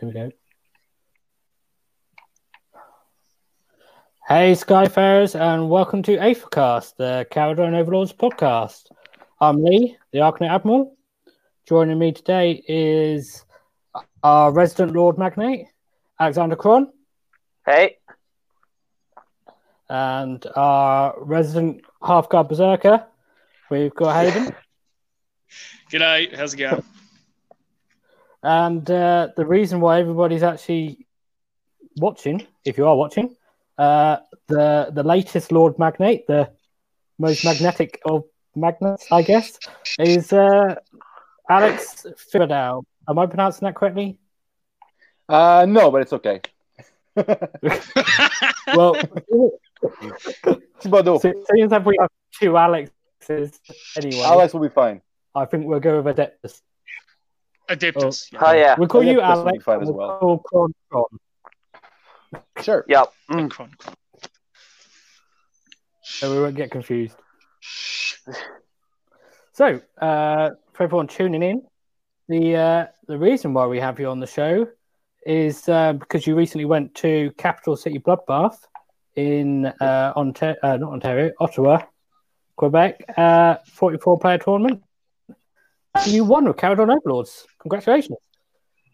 Here we go. Hey, Skyfarers, and welcome to Aethercast, the Kharadron Overlords podcast. I'm Lee, the Arkanaut Admiral. Joining me today is our resident Lord Magnate, Alexander Cron, Hey, and our resident Half Guard Berserker. We've got Hayden. G'day, how's it going? And uh, the reason why everybody's actually watching, if you are watching, uh, the the latest Lord Magnate, the most magnetic of magnets, I guess, is uh, Alex Fiberdale. Am I pronouncing that correctly? Uh, no, but it's okay. Well, Thibodeau. se- seeing as we have two Alexes anyway, Alex will be fine. I think we'll go with Adeptus. Adeptus. oh yeah, We'll call you Adeptus will be Alex. fine and as we'll well. call Cron Cron. Sure. yep. yeah. Mm. Cron, cron. so we won't get confused. So, uh, for everyone tuning in, the uh, the reason why we have you on the show is uh, because you recently went to Capital City Bloodbath in uh, Ontario, uh, not Ontario, Ottawa, Quebec, uh, 44 player tournament. And you won with Caledon Overlords. Congratulations.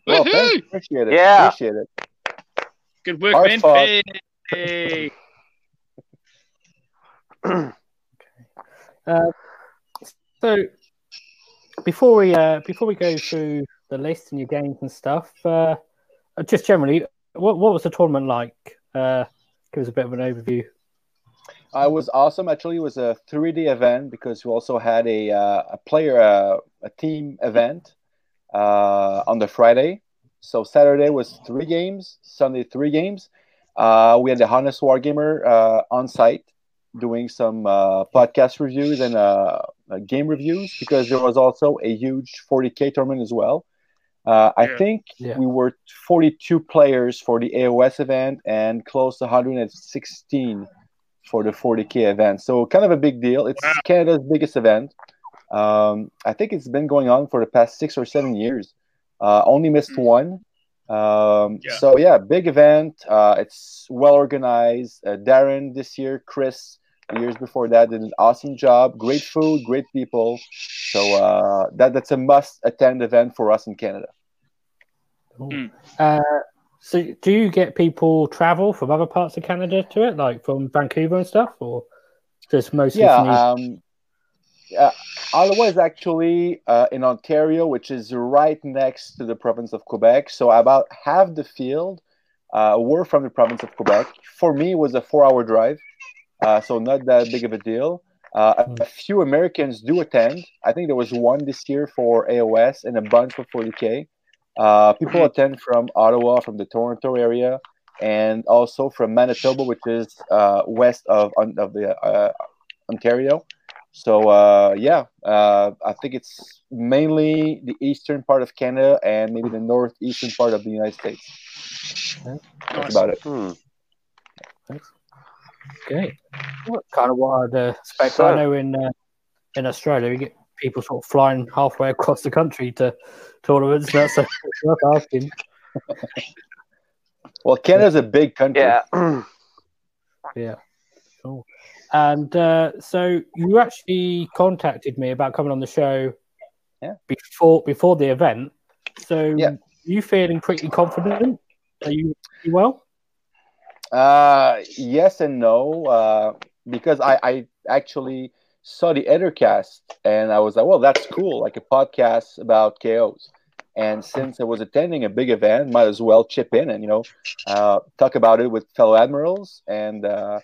Well, Woohoo! thanks. Appreciate it. Yeah. Appreciate it. Good work, Our man. fault. Hey. Hey. Uh, so before we uh, before we go through the list and your games and stuff, uh, just generally, what what was the tournament like? Uh, give us a bit of an overview. It was awesome. Actually, it was a 3D event because we also had a uh, a player uh, a team event uh, on the Friday. So Saturday was three games, Sunday three games. Uh, we had the Honest Wargamer uh, on site doing some uh, podcast reviews and uh, uh, game reviews because there was also a huge 40k tournament as well. Uh, I Yeah. think Yeah. we were 42 players for the AOS event and close to 116 for the 40k event. So kind of a big deal. It's Wow. Canada's biggest event. Um, I think it's been going on for the past six or seven years. Uh, only missed Mm. one. Um, Yeah. So yeah, big event. Uh, it's well organized. Uh, Darren this year, Chris the years before that did an awesome job. Great food, great people. So uh, that that's a must attend event for us in Canada. Hmm. Uh, so, do you get people travel from other parts of Canada to it, like from Vancouver and stuff, or just mostly? Yeah, um, yeah. Ottawa is actually uh, in Ontario, which is right next to the province of Quebec. So about half the field uh, were from the province of Quebec. For me, it was a four-hour drive, uh, so not that big of a deal. Uh, a, Hmm. a few Americans do attend. I think there was one this year for AOS and a bunch for 40K. Uh, people attend from Ottawa, from the Toronto area, and also from Manitoba, which is uh, west of of the uh, Ontario. So uh, yeah, uh, I think it's mainly the eastern part of Canada and maybe the northeastern part of the United States. Okay. That's about it. Hmm. Okay. What kind of what I'd uh, expect? So- I know in uh, in Australia we get people sort of flying halfway across the country to tournaments. That's worth asking. Well, Canada's a big country. Yeah. Yeah. Cool. And uh, so you actually contacted me about coming on the show Yeah. before before the event. So Yeah. you feeling pretty confident? Are you, you well? Uh, yes and no, uh, because I, I actually saw the Aethercast and I was like, well, that's cool, like a podcast about KOs. And since I was attending a big event, might as well chip in and you know uh, talk about it with fellow admirals. And uh,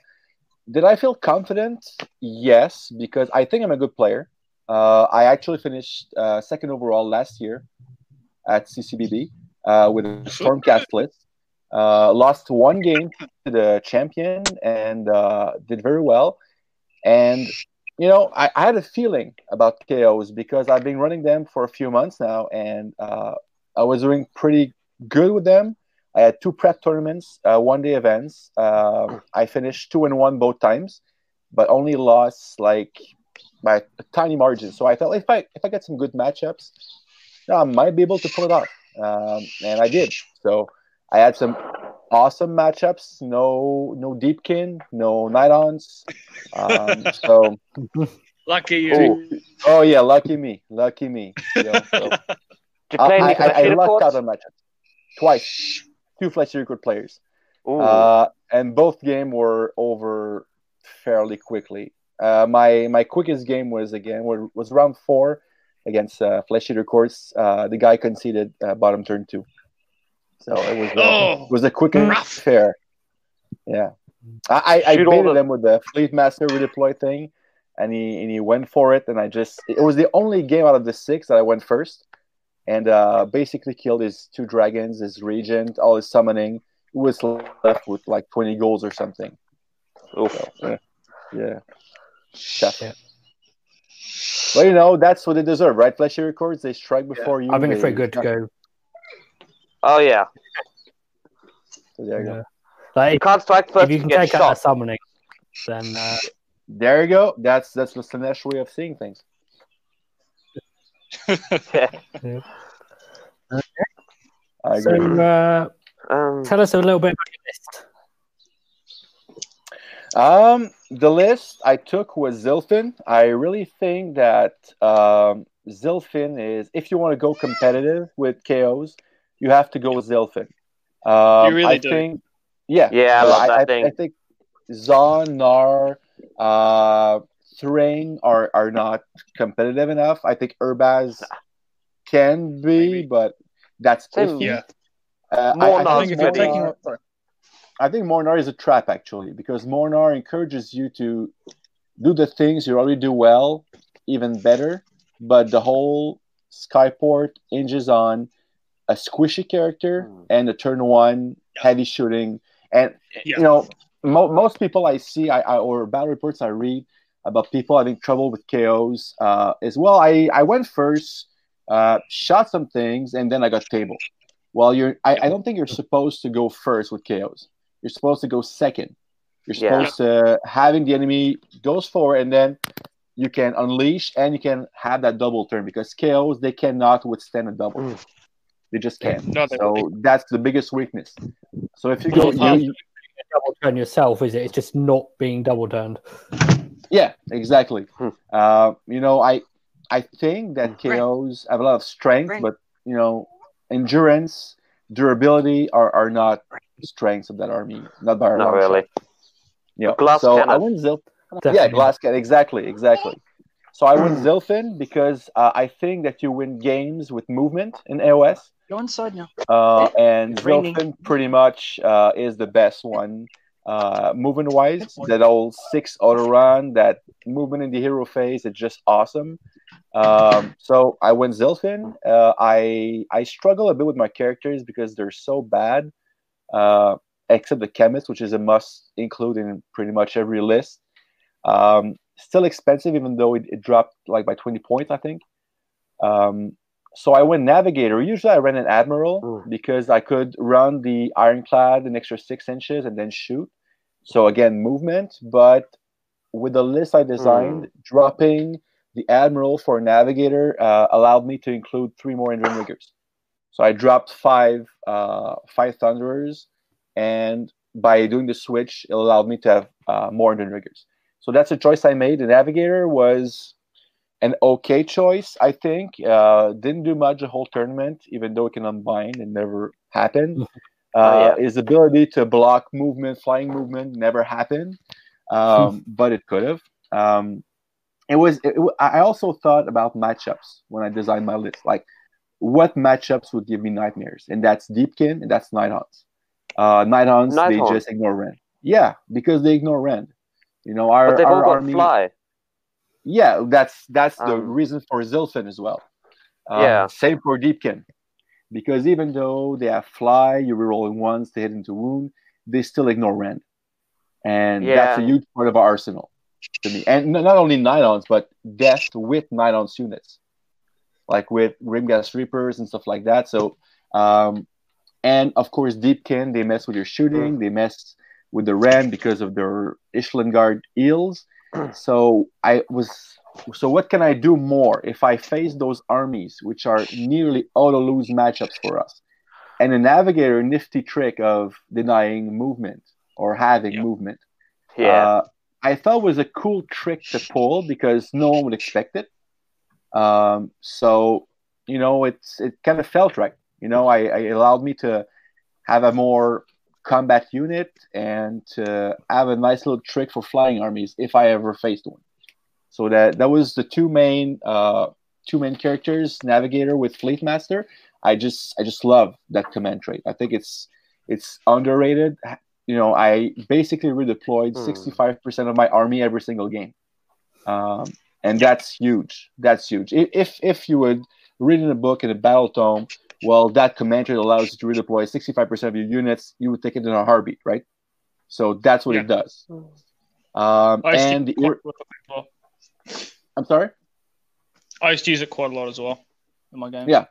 did I feel confident? Yes, because I think I'm a good player. Uh, I actually finished uh, second overall last year at CCBB uh, with a Stormcast list. Uh, lost one game to the champion and uh, did very well. And you know, I, I had a feeling about KOs because I've been running them for a few months now, and uh, I was doing pretty good with them. I had two prep tournaments, uh, one day events. Uh, I finished two and one both times, but only lost like by a tiny margin. So I thought if I if I get some good matchups, I might be able to pull it off. um, and I did. So I had some awesome matchups. No, no Deepkin, no Nidons. Um, so, Lucky you. oh, oh yeah, lucky me, lucky me. You know, so Did you I, play I, I, I Flashy lucked out on matchups twice. Two Flesh Eater Court players. Uh, and both game were over fairly quickly. Uh, my my quickest game was again was round four against uh, Flesh Eater Courts. Uh, the guy conceded uh, bottom turn two, so it was uh, Oh. it was the quickest Rough. fair. Yeah, I I, I Shoot all baited the- him with the Fleet Master redeploy thing, and he and he went for it, and I just it was the only game out of the six that I went first, and uh, basically killed his two dragons, his regent, all his summoning. He was left with like twenty goals or something. Oof. So, yeah, yeah. Chef. Yeah. Well, you know that's what they deserve, right? Flesh Eater Courts they strike before you. I think it's they- pretty good to go. Oh yeah. So there you go. Yeah. Like, You can't strike first. you You can get take out a summoning, then uh, There you go. That's that's the Slaanesh way of seeing things. I so uh, um, tell us a little bit about your list. Um, the list I took was Zilfin. I really think that um, Zilfin is, if you want to go competitive with KOs, you have to go with Zilfin. Um, You really I do. Think, yeah, Yeah, I love that I, thing. I think Zon, Nar, uh, Thryng are, are not competitive enough. I think Urbaz can be, Maybe. but that's Same- iffy. Yeah. Uh, More I, I I think think if you're Mhornar- taking. Sorry. I think Mhornar is a trap actually because Mhornar encourages you to do the things you already do well, even better. But the whole Skyport hinges on a squishy character Hmm. and a turn one heavy shooting. And Yeah. you know, mo- most people I see, I, I or battle reports I read about people having trouble with KOs uh, as well. I I went first, uh, shot some things, and then I got table. Well, you're I, I don't think you're supposed to go first with KOs. You're supposed to go second. You're Yeah. supposed to having the enemy goes forward and then you can unleash and you can have that double turn because KOs they cannot withstand a double. Mm. They just can't. No, they so that's the biggest weakness. So if you go, you, you- double turn yourself, is it? It's just not being double turned. yeah, exactly. Hmm. Uh, you know, I I think that Hmm. KOs have a lot of strength, Right. but you know, endurance, durability are, are not strengths of that army. Not by a Not long shot. really. You know, Glass so I cannon. went Zil. Yeah, Definitely. glass cannon. Exactly, exactly. So I went Zilfin because uh, I think that you win games with movement in AOS, Go inside now. uh, and It's raining. Zilfin pretty much uh, is the best one. Uh, movement wise, that old six auto run, that movement in the hero phase, it's just awesome. Um, so I went Zilfin. Uh, I I struggle a bit with my characters because they're so bad, uh, except the chemist, which is a must include in pretty much every list. Um, still expensive, even though it, it dropped like by 20 points, I think. Um, so I went Navigator. Usually I ran an Admiral Mm. because I could run the Ironclad an extra six inches and then shoot. So again, movement, but with the list I designed, dropping the Admiral for Navigator uh, allowed me to include three more Endrin Riggers. So I dropped five uh, five Thunderers, and by doing the switch, it allowed me to have uh, more Endrin Riggers. So that's a choice I made. The Navigator was an okay choice, I think. Uh, didn't do much the whole tournament, even though it can unbind and never happened. Oh, Uh, yeah. His ability to block movement, flying movement, never happened, um, but it could have. Um, it was. It, it- I also thought about matchups when I designed my list, like what matchups would give me nightmares, and that's Deepkin and that's Nighthaunts. Uh, Nighthaunts, they just ignore Rend. Yeah, because they ignore Rend. You know, our, But they've all our got army. fly. Yeah, that's that's the Um, reason for Zilfin as well. Uh, Yeah. Same for Deepkin, because even though they have fly, you rerolling once, they hit into wound, they still ignore Rend, and that's a huge part of our arsenal to me. And not only nine ounce, but death with nine ounce units, like with Grimghast Reapers and stuff like that. So, um, and of course, Deepkin, they mess with your shooting, they mess with the Rend because of their Ishlaen Guard eels. So I was so what can I do more if I face those armies, which are nearly auto lose matchups for us? And a navigator nifty trick of denying movement or having Yeah. movement. Yeah. Uh, I thought was a cool trick to pull because no one would expect it. Um, so you know, it's it kind of felt right. You know, I, I allowed me to have a more combat unit and to have a nice little trick for flying armies if I ever faced one. So that that was the two main uh, two main characters, Navigator with Fleet Master. I just I just love that command trait. I think it's it's underrated. You know, I basically redeployed Hmm. sixty five percent of my army every single game, um, and that's huge. That's huge. If if you would read in a book in a battle tome, well, that command trait allows you to redeploy sixty five percent of your units. You would take it in a heartbeat, right? So that's what it does. Um, I used, and to the, use it quite a lot well. I'm sorry. I used to use it quite a lot as well in my games. Yeah.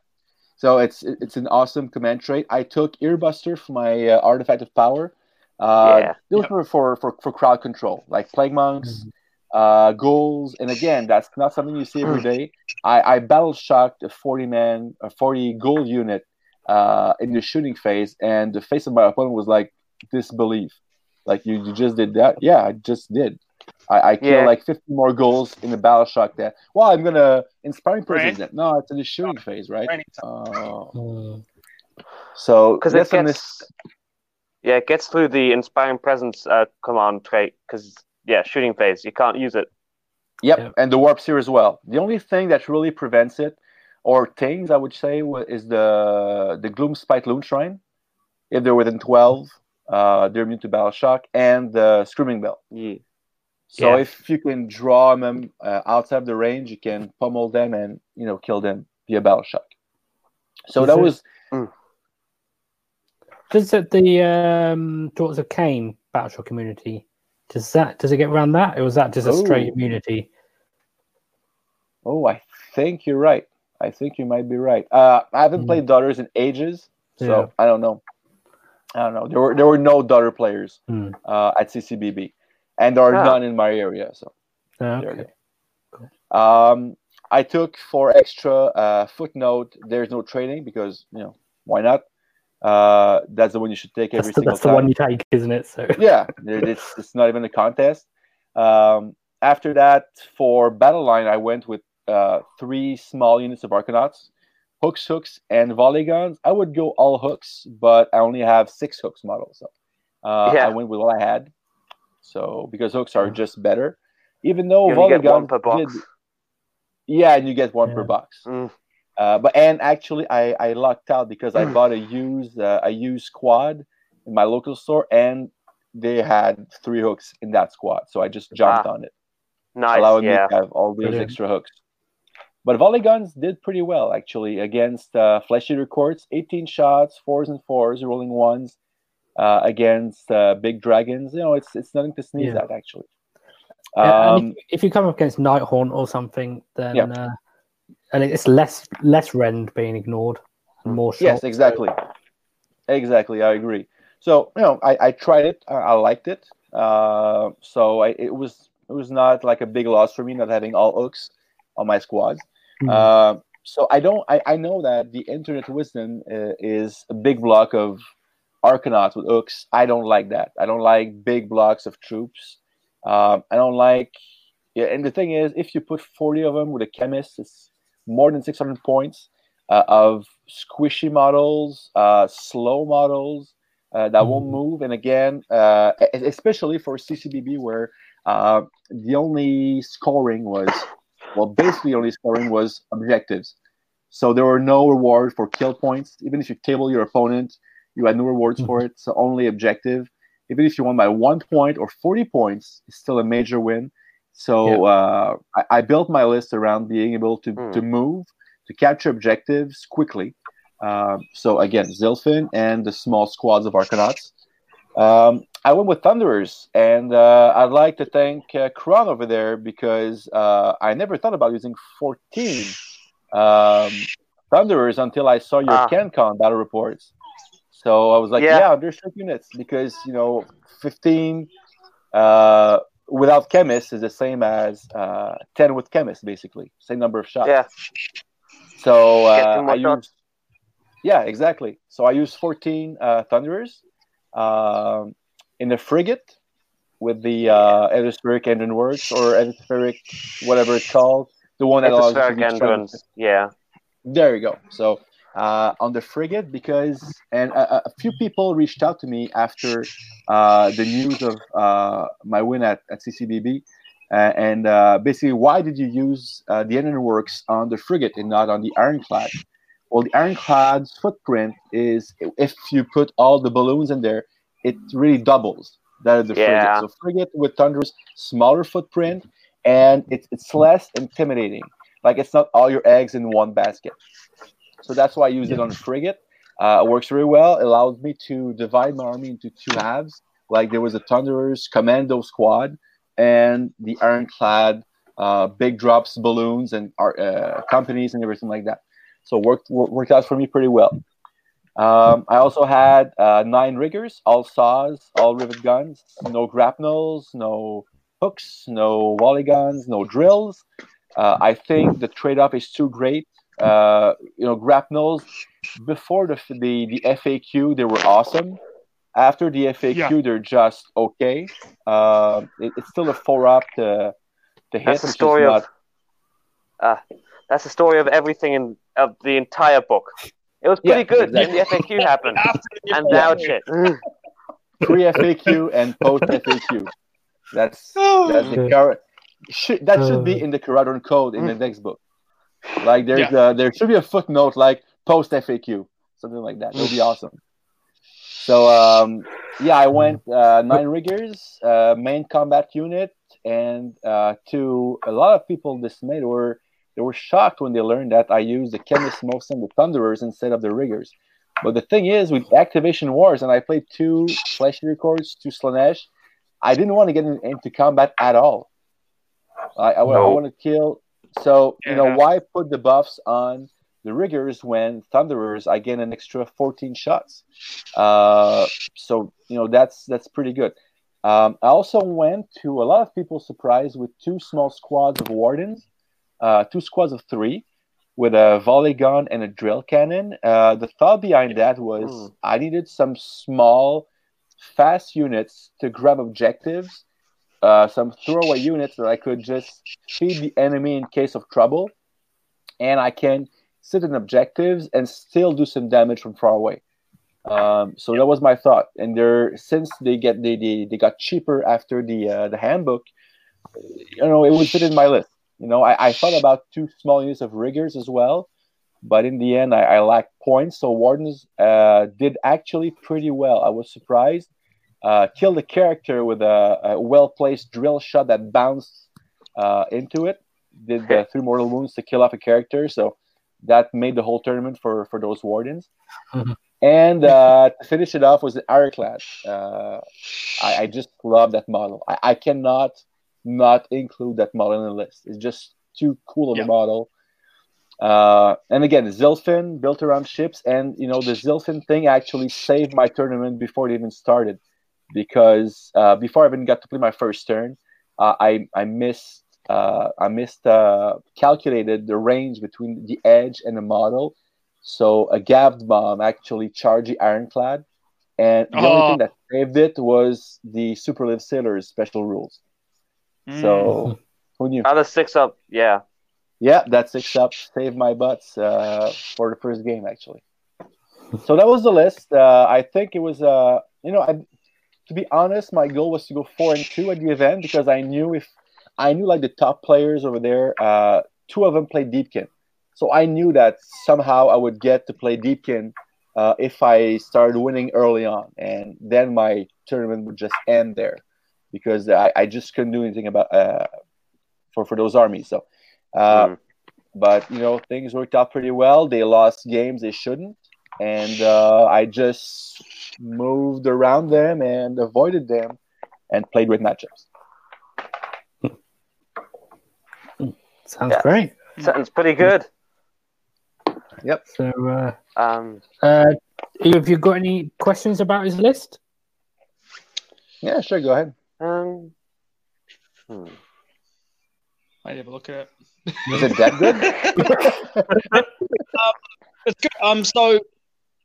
So it's it's an awesome command trait. I took Earbuster for my uh, artifact of power. Uh, Yeah. It was Yep. for, for, for, for crowd control, like plague monks, uh, ghouls, and again, that's not something you see every day. I, I battle shocked a forty man, a 40 goal unit uh, in the shooting phase, and the face of my opponent was like disbelief. Like you, you just did that? Yeah, I just did. I, I killed Yeah. like 50 more goals in the battle shock there. Well, I'm gonna inspiring Right. presence. then. No, it's in the shooting phase, right? Uh, Mm. so Because it that's a gets, mis- yeah, it gets through the inspiring presence uh, command trait. Because yeah, shooting phase, you can't use it. Yep, Yep. and the warp sphere as well. The only thing that really prevents it, or things I would say, is the the Gloom Spite Loon Shrine. If they're within twelve, uh, they're immune to battle shock, and the Screaming Bell. Yeah. So Yeah. if you can draw them uh, outside of the range, you can pummel them and you know kill them via battle shock. So Is that it- was Does it, the um, Daughters of Khaine Battleship community does that does it get around that, or was that just a straight Ooh. immunity? oh, I think you're right. I think you might be right. Uh, I haven't Mhm. played Daughters in ages, so Yeah. I don't know. I don't know. There were there were no Daughter players Hmm. uh, at CCBB, and there are Ah. none in my area. So Oh, there you okay. go. Um, I took for extra uh, footnote. There's no trading because you know why not? Uh, that's the one you should take every That's, the, single that's the time. one you take, isn't it? So yeah, it- it's it's not even a contest. Um, after that, for battle line, I went with uh, three small units of Arkanauts, hooks, hooks, and volley guns. I would go all hooks, but I only have six hooks models. So uh, Yeah. I went with what I had. So because hooks are just better, even though You volley only get one guns per box. did- yeah, and you get one per box. Mm. Uh, but and actually, I, I lucked out because I Mm. bought a used uh, a used squad in my local store, and they had three hooks in that squad, so I just jumped Ah, on it, Nice. allowing yeah. me to have all these Brilliant. extra hooks. But volley guns did pretty well actually against uh, flesh eater courts, 18 shots, fours and fours, rolling ones uh, against uh, big dragons. You know, it's it's nothing to sneeze Yeah. at actually. Yeah, and Um, if, if you come up against Nighthaunt or something, then Yeah. And it's less less rend being ignored and more shots. Yes, exactly. Exactly, I agree. So you know, I, I tried it. I, I liked it. Uh, so I, it was it was not like a big loss for me not having all hooks on my squad. Hmm. Uh, so I don't. I, I know that the internet wisdom uh, is a big block of Arkanauts with hooks. I don't like that. I don't like big blocks of troops. Um, I don't like. Yeah, and the thing is, if you put forty of them with a chemist, it's more than six hundred points uh, of squishy models, uh, slow models uh, that won't Mhm. move. And again, uh, especially for CCBB, where uh, the only scoring was, well, basically, only scoring was objectives. So there were no reward for kill points. Even if you table your opponent, you had no rewards for it. So only objective. Even if you won by one point or 40 points, it's still a major win. So uh, I, I built my list around being able to, Hmm. to move, to capture objectives quickly. Um, so again, Zilfin and the small squads of Arkanauts. Um, I went with Thunderers, and uh, I'd like to thank uh, Cron over there because uh, I never thought about using 14 um, Thunderers until I saw your Ah. CanCon battle reports. So I was like, Yeah. yeah, there's short units because you know 15 uh, without chemist is the same as uh, ten with chemist, basically same number of shots. Yeah. So uh, I shots. use, yeah, exactly. So I use 14 uh, Thunderers um, in the frigate with the uh, Edispheric engine works or Edispheric, whatever it's called, the one that allows you to spheric be stranded. endurance. Yeah. There you go. So uh, on the frigate, because and a, a few people reached out to me after uh, the news of uh, my win at, at CCBB, uh, and uh, basically, why did you use uh, the engine works on the frigate and not on the ironclad? Well, the ironclad's footprint is if you put all the balloons in there, it really doubles that of the Yeah. frigate. So frigate with Thunder's smaller footprint, and it's it's less intimidating. Like it's not all your eggs in one basket. So that's why I use it on the frigate. Uh, it works very well. It allows me to divide my army into two halves. Like there was a Thunderers Commando squad and the Ironclad uh, big drops balloons and uh, companies and everything like that. So worked worked out for me pretty well. Um, I also had uh, nine riggers, all saws, all rivet guns, no grapnels, no hooks, no volley guns, no drills. Uh, I think the trade-off is too great. Uh, you know, grapnels before the, the the FAQ they were awesome. After the FAQ, Yeah. they're just okay. Uh, it- it's still a four up to to hit. That's the which is story not- of. Uh, that's the story of everything in of the entire book. It was pretty Yeah, good. exactly. Then the FAQ happened, and now it's shit. pre FAQ and post FAQ. That's that's the Okay. current. Should, that should be in the Kharadron code in the next book. Like there's uh, there should be a footnote like post FAQ, something like that. Would be awesome. So um, yeah, I went uh, nine riggers, uh, main combat unit, and uh, to a lot of people dismayed were they were shocked when they learned that I used the chemist most and the thunderers instead of the riggers. But the thing is, with Activation Wars, and I played two Flesh Eater Courts, two Slaanesh, I didn't want to get in, into combat at all. I, I, wa- I want to kill. So, you know, why put the buffs on the Riggers when Thunderers, I get an extra 14 shots? Uh, so, you know, that's that's pretty good. Um, I also went to a lot of people's surprise with two small squads of Wardens, uh, two squads of three with a volley gun and a drill cannon. Uh, the thought behind that was Mm. I needed some small, fast units to grab objectives, uh, some throwaway units that I could just feed the enemy in case of trouble, and I can sit in objectives and still do some damage from far away. Um, so that was my thought, and they're since they get they, they, they got cheaper after the uh, the handbook, you know, it would fit in my list. You know, I, I thought about two small units of riggers as well, but in the end, I, I lacked points. So Wardens uh, did actually pretty well. I was surprised. Uh, killed a character with a, a well placed drill shot that bounced uh, into it. Did the three mortal wounds to kill off a character. So that made the whole tournament for, for those Wardens. Mhm. And uh, to finish it off was the Ironclad. Uh, I, I just love that model. I, I cannot not include that model in the list. It's just too cool of Yeah. a model. Uh, and again, Zilfin built around ships, and you know the Zilfin thing actually saved my tournament before it even started, because uh, before I even got to play my first turn, uh, I I missed uh, I missed uh, calculated the range between the edge and the model, so a Gavd bomb actually charged the Ironclad, and the Oh. only thing that saved it was the Superlive Sailors special rules. Mm. So who knew? Other six up, yeah. Yeah, that six up saved my butts uh, for the first game actually. So that was the list. Uh, I think it was, uh, you know, I, to be honest, my goal was to go four and two at the event because I knew if I knew like the top players over there, uh, two of them played Deepkin, so I knew that somehow I would get to play Deepkin uh, if I started winning early on, and then my tournament would just end there because I, I just couldn't do anything about uh, for for those armies. So. Uh, Mm. but you know things worked out pretty well. They lost games they shouldn't, and uh, I just moved around them and avoided them, and played with matchups. Sounds Yeah. great. Sounds pretty good. Yep. So, uh, Um, uh, have you got any questions about his list? Yeah, sure, go ahead. um, Hmm. I have a look at it. Is it that good? It's good. Um, so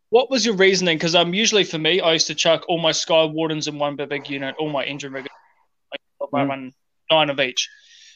what was your reasoning? Because um, usually for me, I used to chuck all my Sky Wardens in one big unit, all my Endrin riggers, I Mm. run nine of each.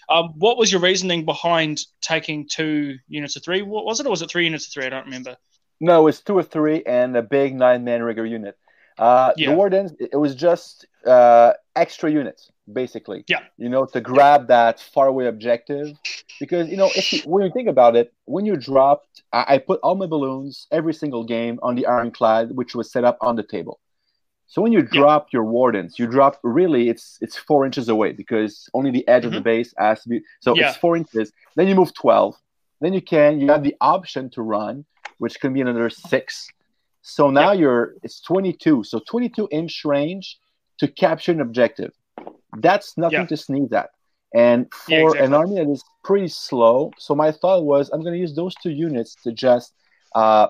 Um, what was your reasoning behind taking two units of three? What was it, or was it three units of three? I don't remember. No, it's two or three and a big nine man rigger unit. Uh, Yeah. The Wardens, it was just uh, extra units, basically. Yeah. You know, to grab that faraway objective. Because, you know, if you, when you think about it, when you dropped, I, I put all my balloons every single game on the Ironclad, which was set up on the table. So when you Yeah. drop your Wardens, you drop really, it's it's four inches away because only the edge of the base has to be. So Mm-hmm. Yeah. it's four inches. Then you move 12. Then you can, you have the option to run which can be another six. So now you're it's 22. So 22 inch range to capture an objective. That's nothing Yeah. to sneeze at. And for Yeah, exactly. an army that is pretty slow, so my thought was I'm going to use those two units to just uh,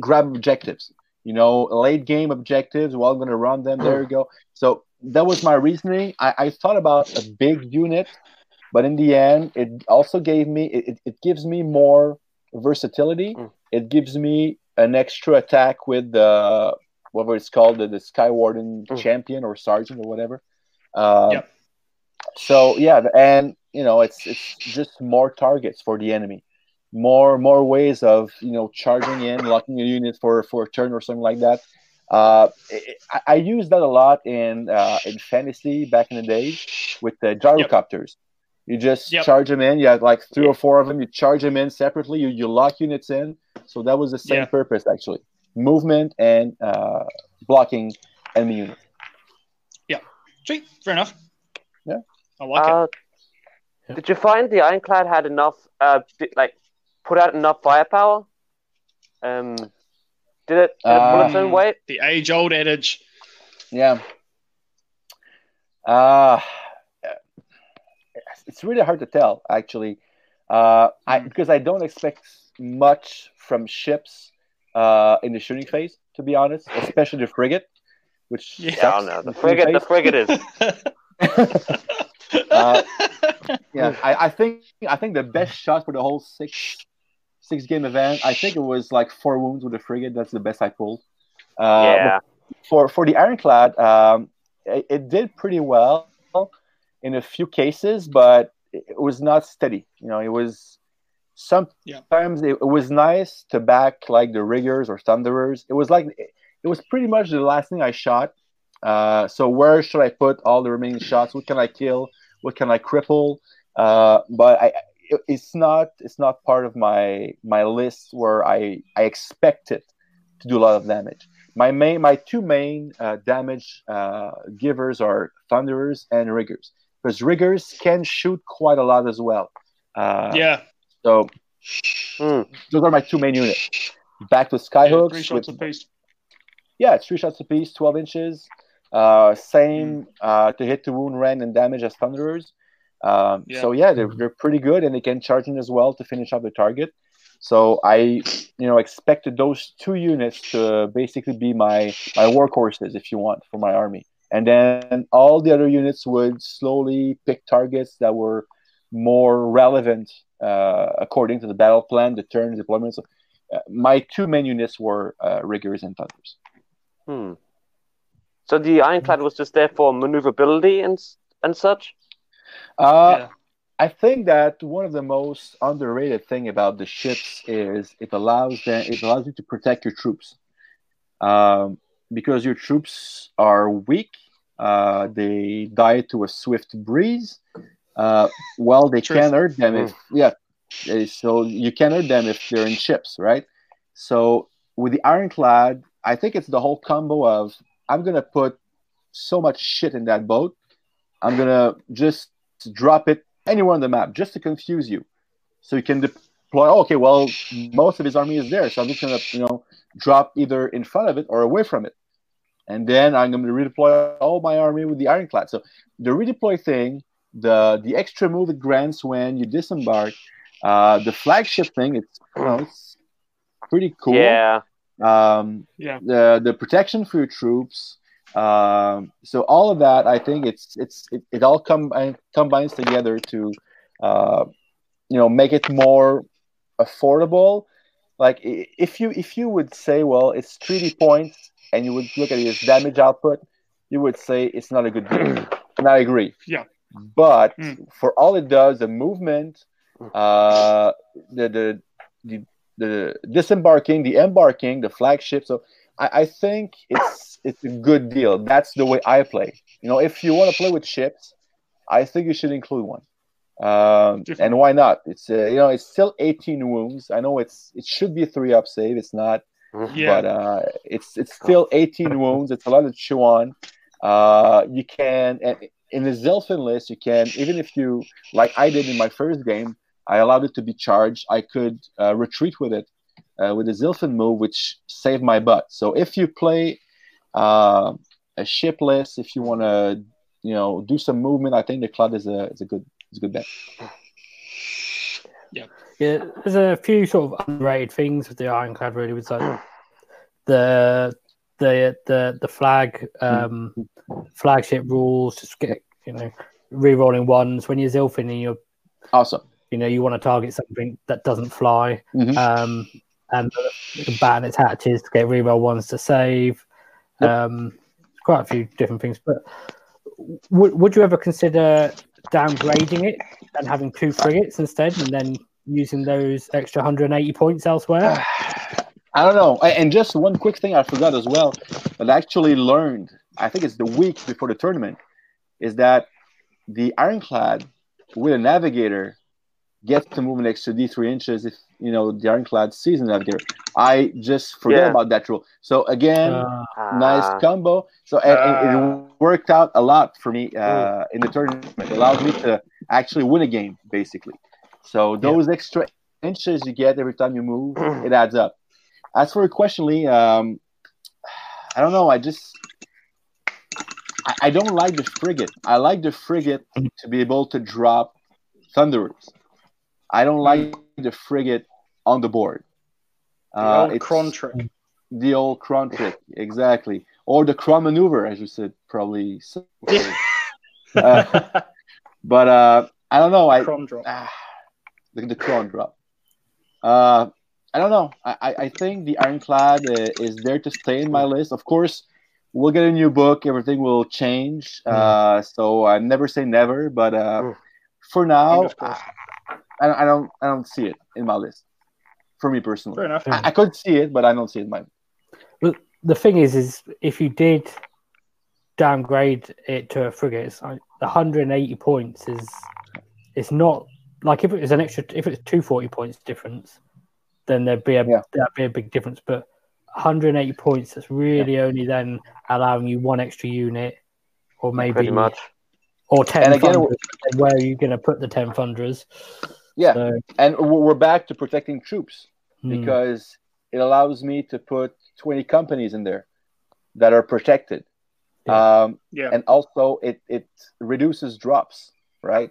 grab objectives. You know, late game objectives. Well, I'm going to run them. There you go. So that was my reasoning. I, I thought about a big unit, but in the end, it also gave me it, it, gives me more versatility. Mm. It gives me an extra attack with the whatever it's called, the, the Sky Warden Mm. champion or sergeant or whatever. Um, Yep. So yeah, and you know, it's it's just more targets for the enemy, more more ways of you know charging in, locking a unit for for a turn or something like that. Uh, I, I used that a lot in uh, in fantasy back in the days with the gyrocopters. You just Yep. charge them in. You have like three or four of them. You charge them in separately. You, you lock units in. So that was the same Yeah. purpose actually, movement and uh, blocking enemy units. Sweet, fair enough. Yeah. I like it. Uh, Yeah. Did you find the Ironclad had enough, uh, did, like, put out enough firepower? Um, did it, did it pull its own Um, weight? The age-old adage. Yeah. Uh, it's really hard to tell, actually, uh, I, Mm. because I don't expect much from ships uh, in the shooting phase, to be honest, especially the frigate, which Yeah. Yeah, I don't know. The frigate, the frigate is. Uh, yeah, I, I think I think the best shot for the whole six six game event, I think it was like four wounds with the frigate. That's the best I pulled. Uh, yeah. for for the ironclad, um, it, it did pretty well in a few cases, but it was not steady. You know, it was sometimes it, it was nice to back like the riggers or thunderers. It was like it was pretty much the last thing I shot. Uh, so where should I put all the remaining shots? What can I kill? What can I cripple? Uh, but I, it, it's not it's not part of my my list where I I expect it to do a lot of damage. My main my two main uh, damage uh, givers are thunderers and riggers because riggers can shoot quite a lot as well. Uh, yeah. So Hmm. those are my two main units. Back to yeah, skyhooks. Three shots with- apiece. Yeah, it's three shots apiece, 12 inches. Uh, Mm. same uh, to hit to wound, rend, and damage as Thunderers. Um, Yeah. So, yeah, they're, they're pretty good and they can charge in as well to finish off the target. So, I you know expected those two units to basically be my, my workhorses, if you want, for my army. And then all the other units would slowly pick targets that were more relevant uh, according to the battle plan, the turn, deployments. Uh, my two main units were uh, riggers and thunders. Hmm. So the Ironclad was just there for maneuverability and and such. Uh, yeah. I think that one of the most underrated thing about the ships is it allows them it allows you to protect your troops, um, because your troops are weak. Uh, they die to a swift breeze. Uh, well, they Truth. can hurt them if yeah. Uh, So you can hurt them if they're in ships, right? So with the ironclad, I think it's the whole combo of I'm gonna put so much shit in that boat. I'm gonna just drop it anywhere on the map just to confuse you, so you can deploy. oh, okay, well, most of his army is there, so I'm just gonna you know drop either in front of it or away from it, and then I'm gonna redeploy all my army with the ironclad. So the redeploy thing, the the extra move it grants when you disembark, uh, the flagship thing, it's you know it's pretty cool Yeah. Um, Yeah. the the protection for your troops, Um, so all of that, I think it's it's it, it all com- combines together to, uh, you know, make it more affordable. Like if you if you would say, well, it's 3D points, and you would look at it as damage output, you would say it's not a good deal. and I agree. Yeah. But Mm. for all it does, the movement, uh, the the the the disembarking, the embarking, the flagship. So I, I think it's it's a good deal. That's the way I play. You know, if you want to play with ships, I think you should include one. Um, and why not? It's uh, you know it's still 18 wounds. I know it's it should be a three up save. It's not, Yeah. but uh, it's it's still 18 wounds. It's a lot to chew on. Uh, you can and in the Zilfin list, you can even if you like I did in my first game, I allowed it to be charged. I could uh, retreat with it uh, with the Zilfin move, which saved my butt. So if you play uh, a ship list, if you want to, you know, do some movement, I think the Cloud is a is a good is a good bet. Yeah, Yeah, there's a few sort of underrated things with the Ironclad. Really, with like the the the the flag um, flagship rules. Just get you know re-rolling ones when you're Zilfin and you're Awesome. You know you want to target something that doesn't fly. Mhm. Um, and batten its hatches to get reroll ones to save. Yep. Um, quite a few different things. But would would you ever consider downgrading it and having two frigates instead, and then using those extra 180 points elsewhere? I don't know. And just one quick thing I forgot as well, that I actually learned, I think it's the week before the tournament, is that the Ironclad with a navigator gets to move an extra D3 inches if, you know, the Ironclad sees a navigator. I just forget Yeah. about that rule. So again, Uh, nice combo. So and Ah. it worked out a lot for me uh, in the tournament. It allowed me to actually win a game, basically. So those extra inches you get every time you move, it adds up. As for your question, Lee, um, I don't know. I just I, I don't like the frigate. I like the frigate to be able to drop thunderers. I don't like the frigate on the board. The Uh, old it's- trick. the old cron trick, exactly, or the cron maneuver, as you said, probably. Uh, but uh, I don't know. I drop. ah, the, the cron drop. Uh, I don't know. I, I- think the Ironclad uh, is there to stay in my list. Of course, we'll get a new book. Everything will change. Uh, so I never say never. But uh, Mm. for now, crossed. I, I don't. I don't see it in my list. For me personally, Fair enough. I, I could see it, but I don't see it in my. the thing is, is if you did downgrade it to a frigate, it's like 180 points is it's not like if it was an extra if it's 240 points difference, then there'd be a Yeah. that'd be a big difference. But 180 points that's really only then allowing you one extra unit, or maybe Pretty much. or 10 And again, funders. Where are you going to put the 10 funders? Yeah, So, and we're we're back to protecting troops. hmm, because it allows me to put 20 companies in there that are protected. Um, Yeah. and also it, it reduces drops, right?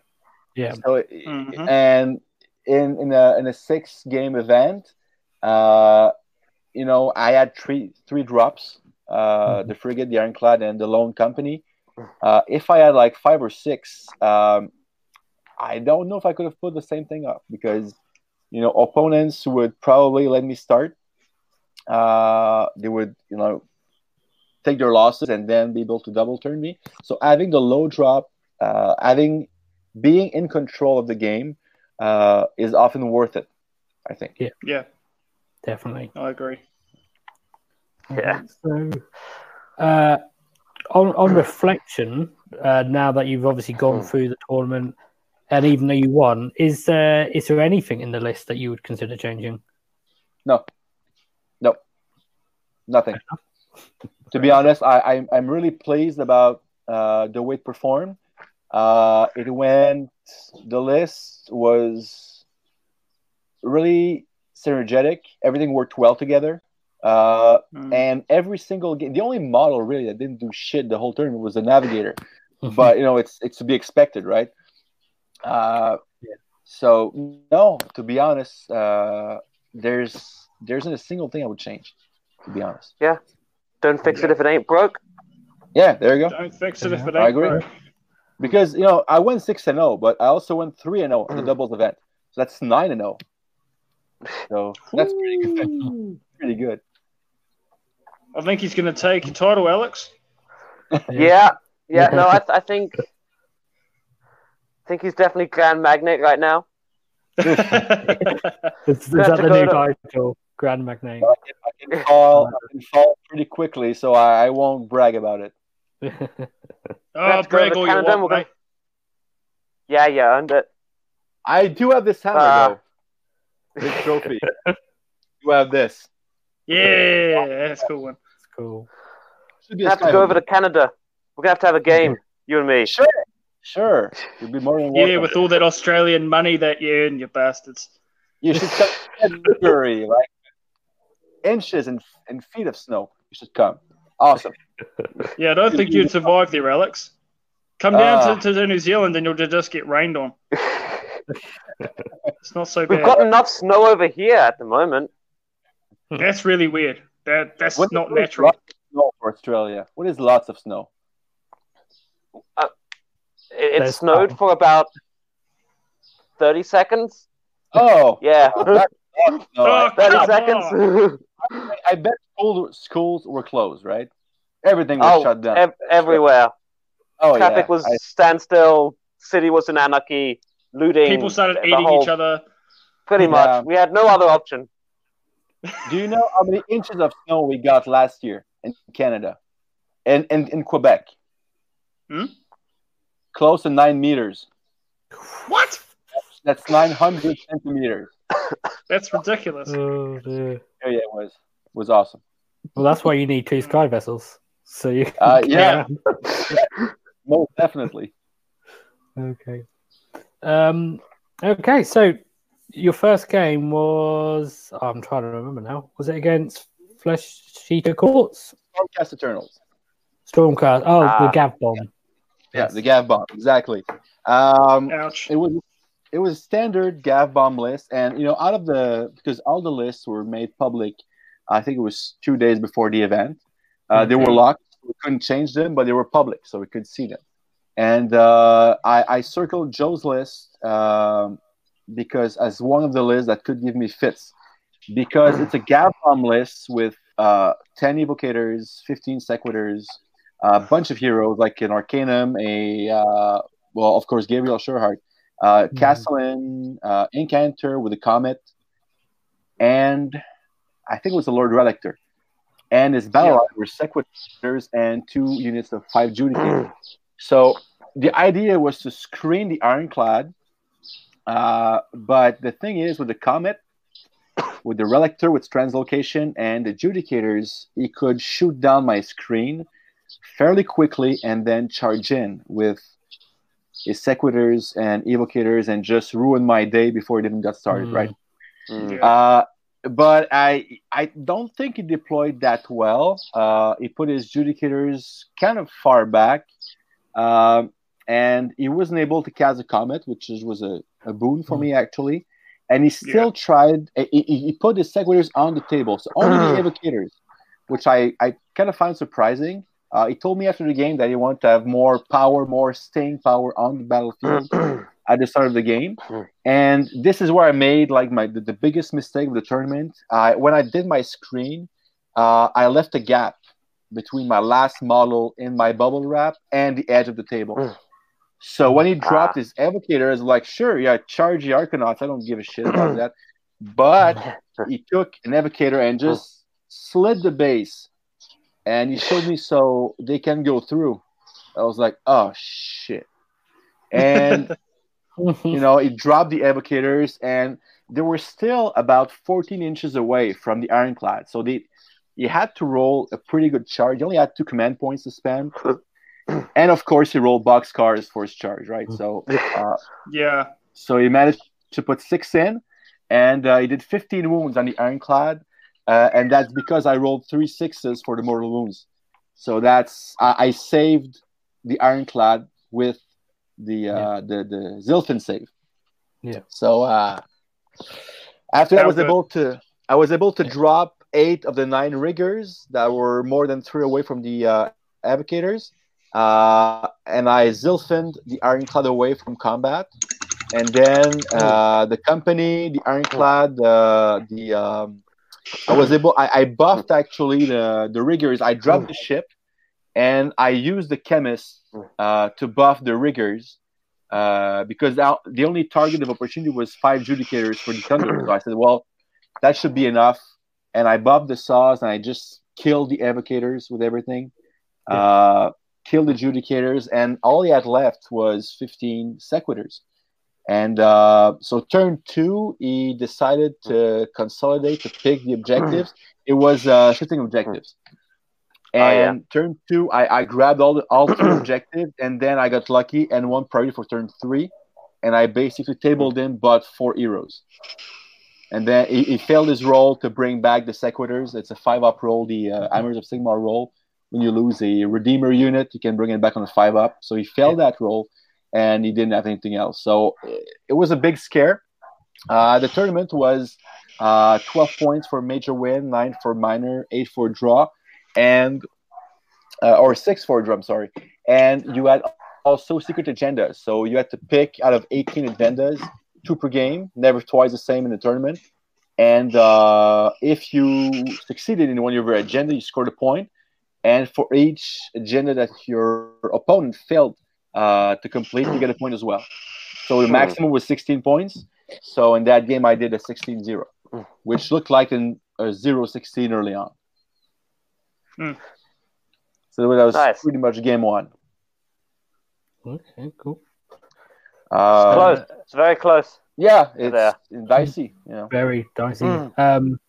yeah, So it- Mhm. and in in a in a six game event, uh, you know, I had three three drops, uh, the frigate, the ironclad, and the lone company. Uh, if I had like five or six, um, I don't know if I could have put the same thing up because you know opponents would probably let me start. Uh, they would you know take their losses and then be able to double turn me. So having the low drop, uh, having being in control of the game uh, is often worth it. I think. Yeah, Yeah. definitely. I agree. Yeah. So, uh, on on reflection, uh, now that you've obviously gone Hmm. through the tournament, and even though you won, is there is there anything in the list that you would consider changing? No, no, nothing. to be honest, I, I'm I'm really pleased about uh, the way it performed. Uh, it went. The list was really synergetic. Everything worked well together. Uh, Mm. and every single game, the only model really that didn't do shit the whole tournament was the Navigator. but you know, it's it's to be expected, right? Uh, Yeah. So no, to be honest, uh, there's there isn't a single thing I would change. To be honest, Yeah. Don't fix it if it ain't broke. Yeah, there you go. Don't fix it if it ain't I agree. broke. Because you know I went six and zero, but I also went three and zero in the doubles event. So that's nine and zero. So that's pretty good. Pretty good. I think he's going to take your title, Alex. Yeah, yeah. No, I, I think, I think he's definitely Grand Magnet right now. Is, is that the new title? Grand Magnate. I can fall, I can fall pretty quickly, so I, I won't brag about it. oh, Let's brag all you Canada, want, we're gonna- Yeah, yeah, and it. I do have this hammer Ah. though. This trophy. you have this. Yeah, that's a cool one. It's cool. Should We have to go over to Canada. We're gonna have to have a game, you and me. Sure, sure. You'd be more than Yeah, with all that Australian money that you earn, you bastards. You should come February, like inches and, and feet of snow. You should come. Awesome. Yeah, I don't think you'd survive there, Alex. Come down Ah. to, to New Zealand and you'll just get rained on. It's not so bad. We've got enough snow over here at the moment. That's really weird. That that's What- not what is natural. Lots of snow for Australia. What is lots of snow? It, it snowed some. for about thirty seconds. Oh, Yeah, that's lots of. Oh, thirty seconds. I, I bet school, schools were closed, right? Everything was oh, shut down. ev- everywhere. oh, Traffic yeah. was I- standstill. City was in anarchy. Looting. People started eating whole- each other. Pretty Yeah. much. We had no other option. do you know how many inches of snow we got last year in Canada and in, in Quebec? Hmm? Close to nine meters. What? That's 900 centimeters. That's ridiculous. Oh, dear. Oh, yeah, it was. It was awesome. Well, that's why you need two sky vessels. So you. Uh, yeah, most definitely. Okay. Um. Okay. So your first game was. oh, I'm trying to remember now. Was it against Flesh Eater Courts? Stormcast Eternals. Stormcast. Oh, Ah. the Gav bomb. Yeah, the Gav bomb, exactly. Um, Ouch. it was it was a standard Gav bomb list, and you know, out of the because all the lists were made public, I think it was two days before the event. Uh, They were locked, we couldn't change them, but they were public, so we could see them. And uh, I, I circled Joe's list um, because as one of the lists that could give me fits, because it's a Gav bomb list with uh, ten evocators, fifteen sequitors, a bunch of heroes like an Arcanum, a uh, well, of course, Gavriel Sureheart, uh, Mhm. Castellan, uh, Incanter with a Comet, and I think it was the Lord Relictor. And his battle Yeah. were Sequitors and two units of five Judicators. so the idea was to screen the Ironclad, uh, but the thing is, with the Comet, with the Relictor with translocation and the Judicators, he could shoot down my screen fairly quickly and then charge in with his sequitors and evocators and just ruin my day before it even got started, Mm. right? Mm. Uh, but I I don't think he deployed that well. Uh, he put his judicators kind of far back, um, and he wasn't able to cast a comet, which is, was a, a boon for me actually. And he still tried. He, he he put his sequitors on the table, so only the evocators, which I I kind of find surprising. Uh, he told me after the game that he wanted to have more power, more staying power on the battlefield at the start of the game. And this is where I made like my the, the biggest mistake of the tournament. Uh, when I did my screen, uh, I left a gap between my last model in my bubble wrap and the edge of the table. Mm. So when he dropped Ah. his evocator, I was like, sure, yeah, charge the Arkanauts. I don't give a shit about that. But he took an evocator and just slid the base, and he showed me so they can go through. I was like, oh shit. And you know, it dropped the evocators, and they were still about 14 inches away from the ironclad. So they, you had to roll a pretty good charge. You only had two command points to spend, and of course, he rolled box cars for his charge, right? So, uh, Yeah. so he managed to put six in, and uh, he did 15 wounds on the ironclad, uh, and that's because I rolled three sixes for the mortal wounds. So that's I, I saved the ironclad with the uh, the the Zilfin save. Yeah. So uh, after that, I was good. able to I was able to drop eight of the nine riggers that were more than three away from the uh, evocators, uh, and I Zilfined the Ironclad away from combat. And then uh, the company, the Ironclad, uh, the um, I was able. I, I buffed actually the the riggers. I dropped the ship, and I used the Khemist uh, to buff the riggers uh, because now the only target of opportunity was five judicators for the thunder. So I said, well, that should be enough. And I buffed the saws and I just killed the evocators with everything, uh, killed the judicators, and all he had left was 15 sequitors. And uh, so turn two, he decided to consolidate to pick the objectives. It was uh, shifting objectives. Oh, yeah. And turn two, I, I grabbed all the all three objectives, and then I got lucky and one priority for turn three, and I basically tabled in but four heroes. And then he, he failed his roll to bring back the sequitors. It's a five up roll, the uh, Hammers of Sigmar roll. When you lose a Redeemer unit, you can bring it back on a five up. So he failed that roll, and he didn't have anything else. So it was a big scare. Uh, the tournament was uh, 12 points for major win, nine for minor, eight for draw, and uh, or six for draw. I'm sorry. And you had also secret agendas. So you had to pick out of 18 agendas, two per game, never twice the same in the tournament. And uh, if you succeeded in one of your agenda, you scored a point. And for each agenda that your opponent failed uh, to complete, to get a point as well. So the Hmm. maximum was 16 points. So in that game, I did a 16 0, which looked like an, a 0 16 early on. Hmm. So that was Nice. pretty much game one. Okay, cool. Uh, Close. It's very close. Yeah, There. it's dicey. You know. Very dicey. Mm. Um,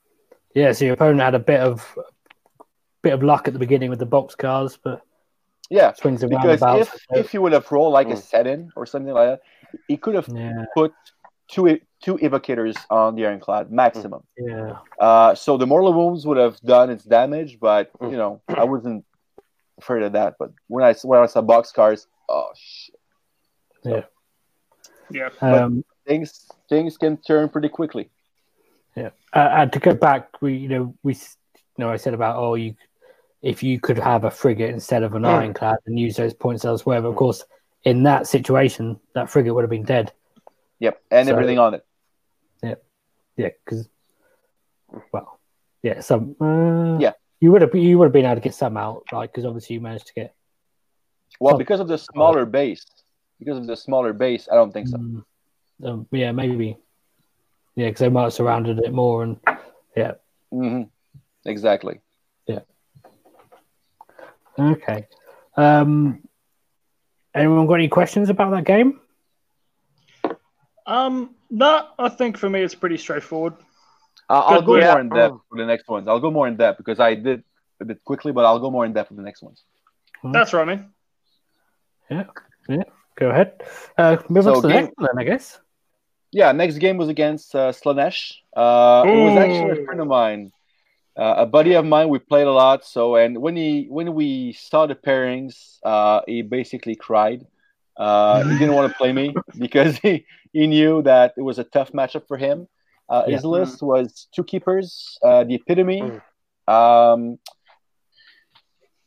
yeah, so your opponent had a bit of bit of luck at the beginning with the box cars, but Yeah, swings and because roundabouts. if if he would have rolled like a Mm. set in or something like that, he could have yeah, put two two evocators on the ironclad maximum. yeah, Uh, so the mortal wounds would have done its damage, but Mm. you know I wasn't afraid of that. But when I when I saw box cars, oh shit, Yeah. um, things things can turn pretty quickly. yeah. Uh, and to go back, we you know we you know I said about oh you if you could have a frigate instead of an Mm. ironclad and use those points elsewhere, but of course in that situation that frigate would have been dead. Yep, and So- everything on it. Yep, yeah, because well, yeah, some uh, Yeah. You would have you would have been able to get some out, right? Because obviously you managed to get. Well, Oh. because of the smaller base, because of the smaller base, I don't think so. Mm, um, yeah, maybe. Yeah, because they might have surrounded it more, and yeah. hmm Exactly. Okay. Um, anyone got any questions about that game? Um, no, I think for me it's pretty straightforward. Uh, I'll go yeah. more in depth for the next ones. I'll go more in depth because I did a bit quickly, but I'll go more in depth for the next ones. That's right, man. Yeah, yeah. Go ahead. Uh, move So on to the game- next one, then, I guess. Yeah, next game was against uh, Slaanesh. Uh, it was actually a friend of mine, uh, a buddy of mine. We played a lot. So, and when he when we saw the pairings, uh, he basically cried. Uh, he didn't want to play me because he, he knew that it was a tough matchup for him. Uh, His Yeah. list was two keepers, uh, the epitome. Mm. Um,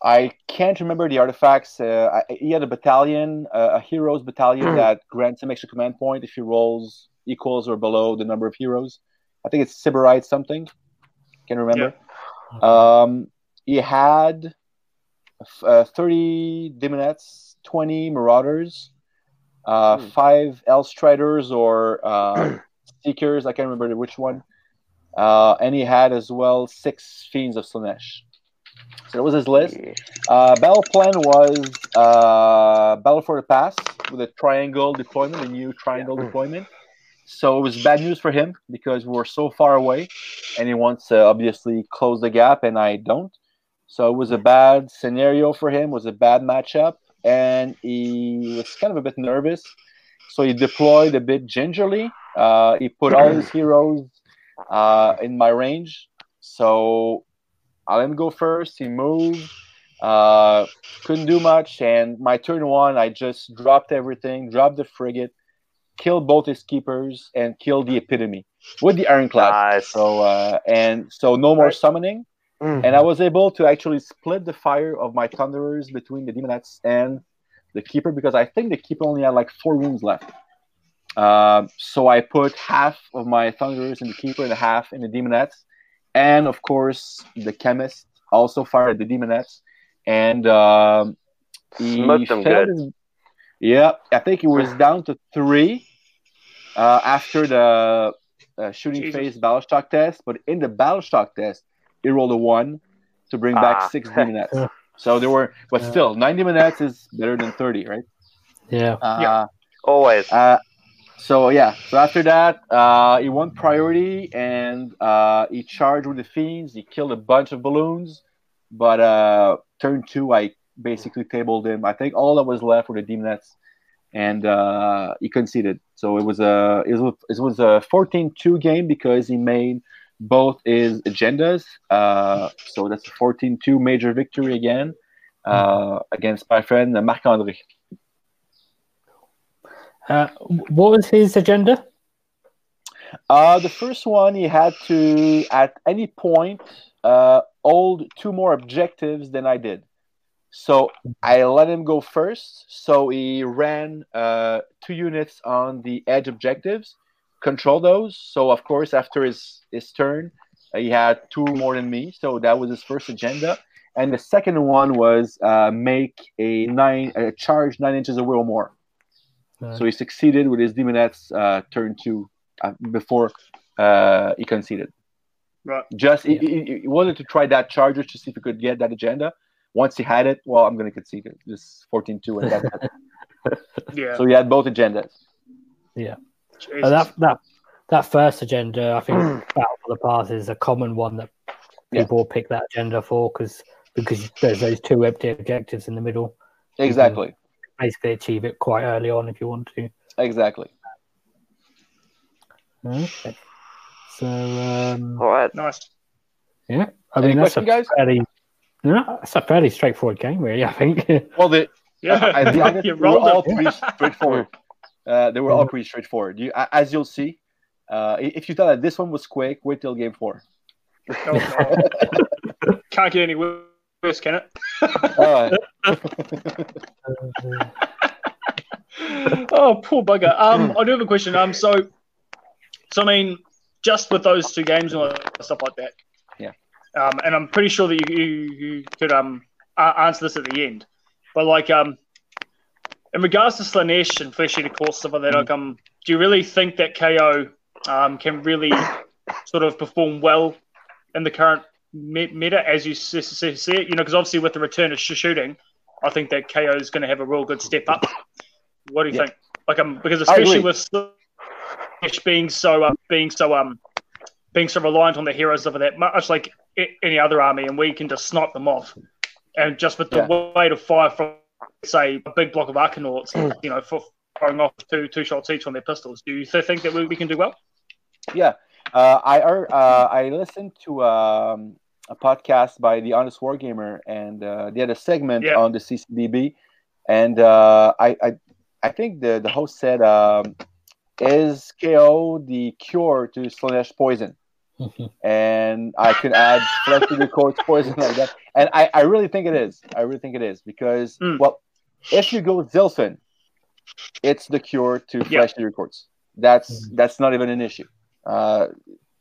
I can't remember the artifacts. Uh, I, he had a battalion, uh, a heroes battalion that grants him extra command point if he rolls equals or below the number of heroes. I think it's Sybarite something. Can't remember. Um, he had uh, 30 Daemonettes, 20 Marauders, uh, Hmm. five Hellstriders or uh, Seekers. I can't remember which one. Uh, and he had as well six Fiends of Slaanesh. So that was his list. Yeah. Uh, battle plan was uh, Battle for the Pass with a triangle deployment, a new triangle Yeah. deployment. So it was bad news for him because we were so far away, and he wants to obviously close the gap, and I don't. So it was a bad scenario for him. It was a bad matchup, and he was kind of a bit nervous. So he deployed a bit gingerly. Uh, he put all his heroes uh, in my range. So I let him go first. He moved. Uh, couldn't do much. And my turn one, I just dropped everything, dropped the frigate, killed both his keepers, and killed the epitome with the ironclad. Nice. So uh, and so no more Right. summoning. Mm. and I was able to actually split the fire of my thunderers between the daemonettes and the keeper because I think the keeper only had like four wounds left. Um, so I put half of my thunderers in the keeper and half in the daemonettes, and of course the Khemist also fired the daemonettes, and um, he them failed good. his- yeah, I think it was down to three uh, after the uh, shooting Jesus. phase battle shock test, but in the battle shock test, he rolled a one to bring back Ah. six daemonettes. Yeah. So there were, but Yeah. still, 90 minutes is better than thirty, right? Yeah. Uh, Yeah. Always. uh, so yeah, so after that, uh, he won priority and uh, he charged with the fiends. He killed a bunch of balloons, but uh, turn two, I basically tabled him. I think all that was left were the daemonettes, and uh, he conceded. So it was a it was, it was a 14-2 game because he made both his agendas. Uh, so that's a 14-2 major victory again uh, against my friend Marc André. Uh, what was his agenda? Uh, the first one, he had to, at any point, uh, hold two more objectives than I did. So I let him go first. So he ran uh, two units on the edge objectives, control those. So, of course, after his, his turn, uh, he had two more than me. So that was his first agenda. And the second one was uh, make a nine a charge nine inches away or more. So he succeeded with his daemonettes uh, turn two uh, before uh, he conceded. Right. Just he, Yeah. he, he wanted to try that charger to see if he could get that agenda. Once he had it, well, I'm going to concede it. Just 14-2 and that's. Yeah. So he had both agendas. Yeah. Uh, that that that first agenda, I think, Battle for the Pass is a common one that Yeah. people pick that agenda for because because there's those two empty objectives in the middle. Exactly. Basically, achieve it quite early on if you want to. Exactly. Okay. So um, All right. nice. yeah, I Any mean that's a question, guys? fairly no, that's a fairly straightforward game, really. I think. Well, the, Yeah. I, I, I, they were all it. pretty straightforward. Uh, they were all pretty straightforward. You, as you'll see, uh, if you thought that this one was quick, wait till game four. Oh, no. Can't get any worse, can it? All right. oh, poor bugger. Um, I do have a question. Um, so, so I mean, just with those two games and stuff like that. Um, and I'm pretty sure that you you, you could um answer this at the end, but like um, in regards to Slaanesh and Flesh Eater Courts stuff like that, like um, do you really think that KO um can really sort of perform well in the current me- meta as you see it? You know, because obviously with the return of sh- shooting, I think that KO is going to have a real good step up. What do you Yeah. think? Like um, because especially with Slash being so um, being so um being so reliant on the heroes of that, much like any other army, and we can just snipe them off. And just with the Yeah. weight of fire from, say, a big block of Arkanauts, you know, for firing off two two shots each on their pistols, do you think that we, we can do well? Yeah, uh, I uh, I listened to um, a podcast by the Honest Wargamer, and uh, they had a segment Yeah. on the CCDB, and uh, I, I I think the the host said, um, "Is KO the cure to Slaanesh poison?" And I could add Flesh Eater Courts poison like that, and I, I really think it is. I really think it is because Mm. well, if you go with Zilfin, it's the cure to Yeah. Flesh Eater Courts. That's that's not even an issue. Uh,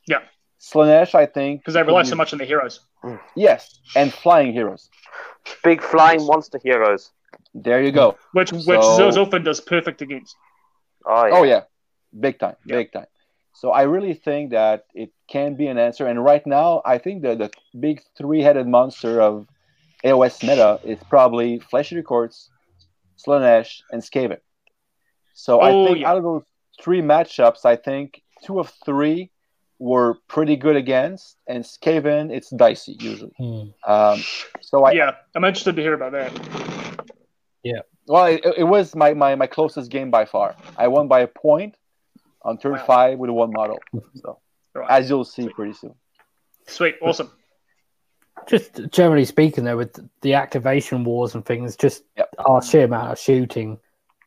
Yeah. Slaanesh, I think, Because they rely so much on the heroes. Yes, and flying heroes. Big flying monster heroes. There you go. Which which So- Zilfin does perfect against. Oh yeah. Oh yeah, big time, Yeah. big time. So I really think that it can be an answer. And right now, I think the the big three-headed monster of AOS meta is probably Flesh Eater Courts, Slaanesh, and Skaven. So I Oh, think yeah. out of those three matchups, I think two of three were pretty good against, and Skaven it's dicey usually. Hmm. Um, so I yeah, I'm interested to hear about that. Yeah. Well, it, it was my, my, my closest game by far. I won by a point on turn Wow. five with one model. So, Right. as you'll see pretty soon. Sweet, awesome. Just generally speaking, though, with the activation wars and things, just Yep. our sheer amount of shooting.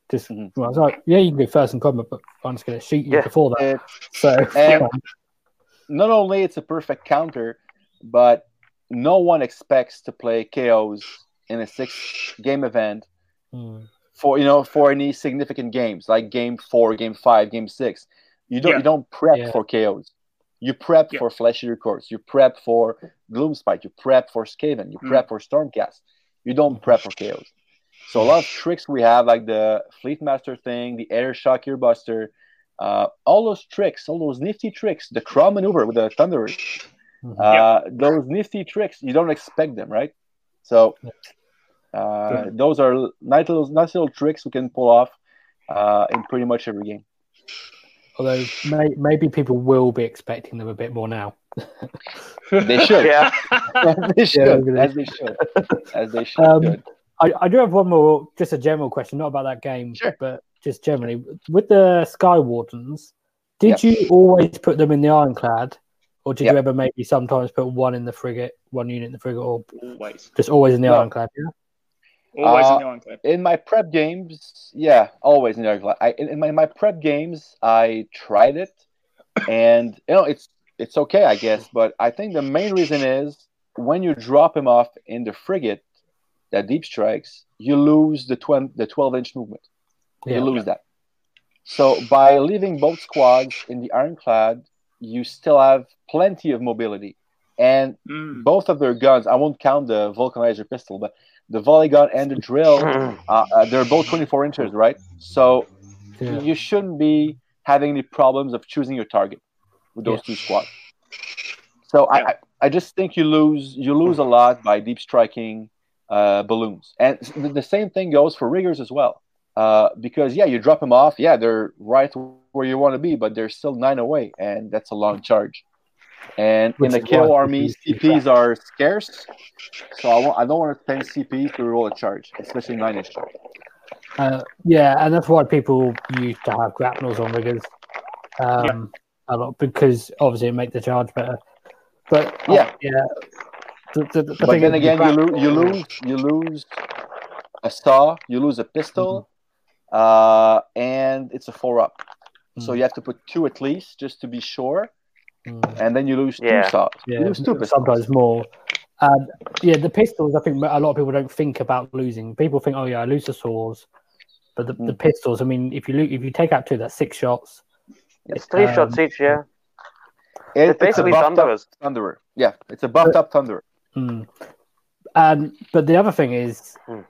Just, Mhm. well, I was like, yeah, you can go first in combat, but I'm just going to shoot you Yeah. before that. It, So, And- not only it's a perfect counter, but no one expects to play KOs in a six game event Mm. For you know for any significant games like game four, game five, game six. You don't Yeah. you don't prep Yeah. for KOs. You prep Yeah. for Flesh Eater Courts. You prep for Gloomspite. You prep for Skaven. You Mm. prep for Stormcast. You don't prep for KOs. So a lot of tricks we have, like the Fleet Master thing, the Aethershock Earbuster, uh, all those tricks, all those nifty tricks, the crawl maneuver with the Thunderer, Mhm. uh, those nifty tricks, you don't expect them, right? So uh, those are nice little, nice little tricks we can pull off uh, in pretty much every game. Although may, maybe people will be expecting them a bit more now. They should, Yeah. as they should, really. as they should, as they should. Um, I, I do have one more, just a general question, not about that game, Sure. but just generally. With the Sky Wardens, did you always put them in the Ironclad, or did Yeah. you ever maybe sometimes put one in the frigate, one unit in the frigate, or always, just always in the No. Ironclad? Yeah. Always Uh, in the Ironclad. in my prep games, yeah, always in the I in, in my, my prep games, I tried it, and you know it's it's okay, I guess. But I think the main reason is when you drop him off in the frigate that deep strikes, you lose the twen- the twelve inch movement. Yeah. You lose that. So by leaving both squads in the ironclad, you still have plenty of mobility, and Mm. both of their guns. I won't count the vulcanizer pistol, but the volley gun and the drill uh, uh, they're both 24 inches, right? So Yeah. you shouldn't be having any problems of choosing your target with those Yeah. two squads. So I, Yeah. I, I just think you lose you lose a lot by deep striking uh, balloons, and the, the same thing goes for riggers as well. Uh, because yeah, you drop them off, yeah, they're right where you want to be, but they're still nine away, and that's a long charge. And Which in the KO army, CPs are scarce, so I, won't, I don't want to spend CPs to roll a charge, especially nine inch charge. Uh, yeah, and that's why people used to have grapnels on riggers um, a lot because obviously it make the charge better. But uh, Yeah. yeah. The, the, the But then again, you, lo- you lose you lose a saw, you lose a pistol, uh, and it's a four up. So Mhm. you have to put two at least just to be sure, Mm, and then you lose Yeah. two saws. yeah, you lose two pistols. sometimes more. And yeah, the pistols. I think a lot of people don't think about losing. People think, "Oh yeah, I lose the saws," but the, the Mm. pistols. I mean, if you lo- if you take out two, that's six shots. It's three Um, shots each, yeah. It- It's it's a basically buffed Thunderers. up Thunderer. Yeah, it's a buffed up Thunderer. Mm. Um, but the other thing is, Hmm.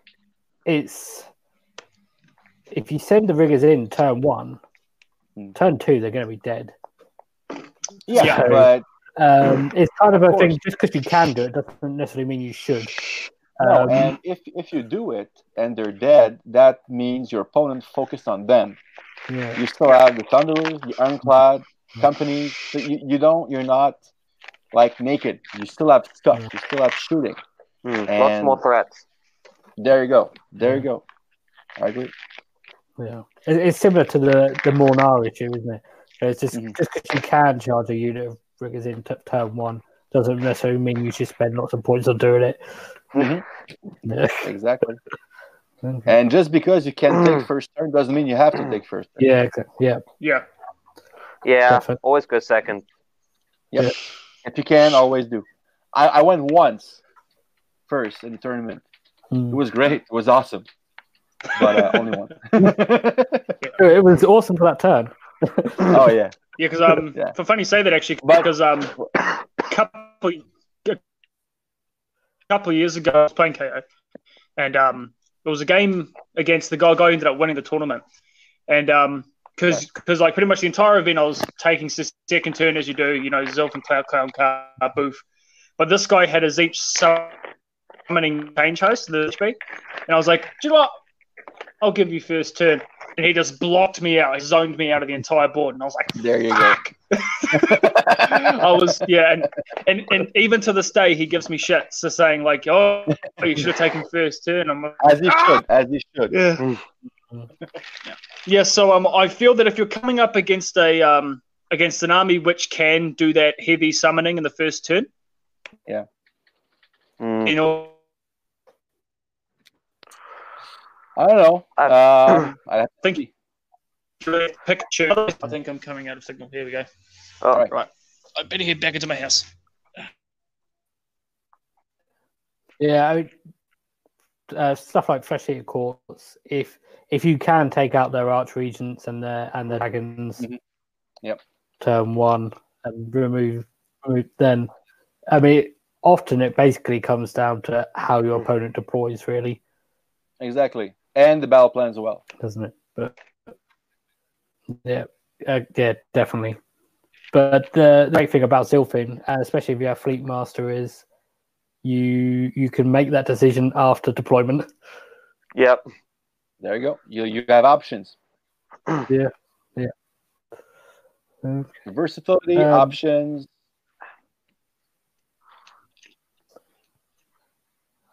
it's if you send the riggers in turn one, Hmm. turn two, they're going to be dead. Yeah, Yeah. but Um, it's kind of a Of thing. Just because you can do it doesn't necessarily mean you should. no, Um, and if if you do it and they're dead, that means your opponent focused on them. yeah, You still have the Thunderers, the Ironclad companies. So you, you don't. You're not like naked. You still have stuff. You still have shooting. Hmm, Lots And- more threats. There you go. There you go. I agree. yeah. It's similar to the the Mhornar issue, isn't it? It's just Mhm. just because you can charge a unit of riggers in t- turn one doesn't necessarily mean you should spend lots of points on doing it. Mhm. Yeah. Exactly. And just because you can take first turn doesn't mean you have to take first turn. Yeah, exactly. yeah, Yeah, Yeah, Definitely. always go second. Yeah. If you can, always do. I, I went once first in the tournament. It Mm. was great. It was awesome. But uh, only one. It was awesome for that turn. Oh yeah. yeah. Because um, Yeah. for funny you say that actually, because um, couple a couple of years ago, I was playing KO, and um, it was a game against the guy guy who ended up winning the tournament, and um, because because like pretty much the entire event, I was taking second turn as you do, you know, Zilfin Cloud Clown car booth, but this guy had his each summoning change host, the HP, and I was like, do you know what? I'll give you first turn. And he just blocked me out. He zoned me out of the entire board. And I was like, There you go. I was yeah, and, and and even to this day he gives me shit for saying like, oh, you should have taken first turn. I'm like, As you should. As you should. yeah, yeah. So um, I feel that if you're coming up against a um against an army which can do that heavy summoning in the first turn, Hmm. you know, I don't know. Um, I think you pick turn. I think I'm coming out of signal. Here we go. Oh, Alright. Right, I better head back into my house. Yeah, I mean, uh, stuff like Flesh Eater Courts. If if you can take out their arch regents and their and their dragons, Mhm. Yep. turn one and remove, remove then. I mean, often it basically comes down to how your opponent deploys, really, Exactly, and the battle plan as well. doesn't it? But yeah, uh, yeah, definitely. But the, the great thing about Zilfin, especially if you have Fleet Master, is you you can make that decision after deployment. Yep. There you go. You you have options, yeah, yeah. Versatility, Um, options.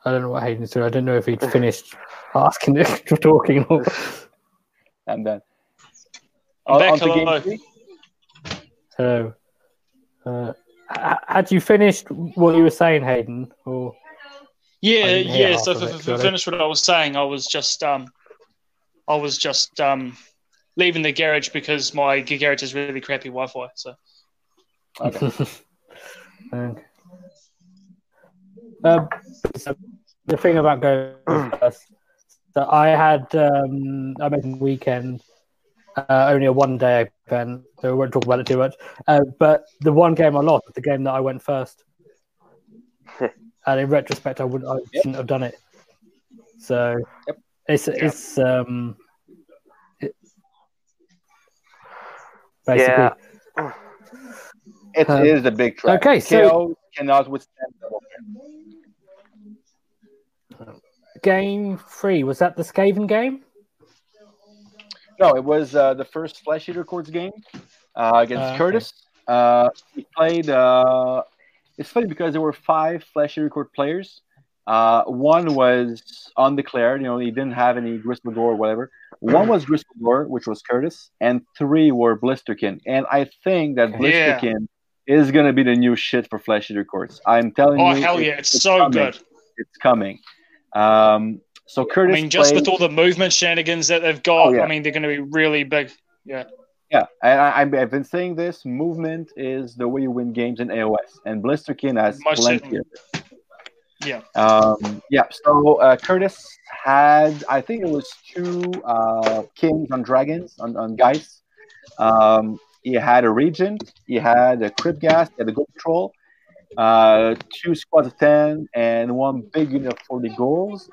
I don't know what Hayden's doing. I don't know if he'd finished asking if you're talking or I'm done. I'm On- back, on to hello. Uh, had you finished what you were saying, Hayden? Or Yeah, I didn't yeah. So of for, it, for, sorry. finish what I was saying, I was just um, I was just um, leaving the garage because my garage is really crappy Wi-Fi. So Okay. Okay. Um, so the thing about going first that I had um, I made a weekend uh, only a one day event, so we won't talk about it too much. Uh, but the one game I lost was the game that I went first, and in retrospect, I wouldn't I shouldn't have done it. So Yep. it's it's um it, basically Yeah. It Um, is a big trap. okay, so- KO cannot withstand. Game three was that the Skaven game? No, it was uh, the first Flesh Eater Courts game uh, against Uh, okay. Curtis. Uh, he played. Uh, it's funny because there were five Flesh Eater Court players. Uh, one was undeclared. You know, he didn't have any Gristlegore or whatever. One was Gristle Gore, which was Curtis, and three were Blisterskin. And I think that Yeah. Blisterskin is going to be the new shit for Flesh Eater Courts. I'm telling oh you. Oh, hell it- yeah, it's, so coming. good. It's coming. Um, so Curtis. I mean, just played- with all the movement shenanigans that they've got, Oh, yeah. I mean, they're going to be really big. Yeah, Yeah, and I, I've I've been saying this. Movement is the way you win games in AOS, and Blisterskin has Most plenty yeah. Um, yeah, so uh, Curtis had, I think it was two uh, kings on dragons on, on Geist. Um, he had a regent, he had a crypt ghast, he had a ghoul patrol, uh, two squads of 10, and one big unit of 40 goals.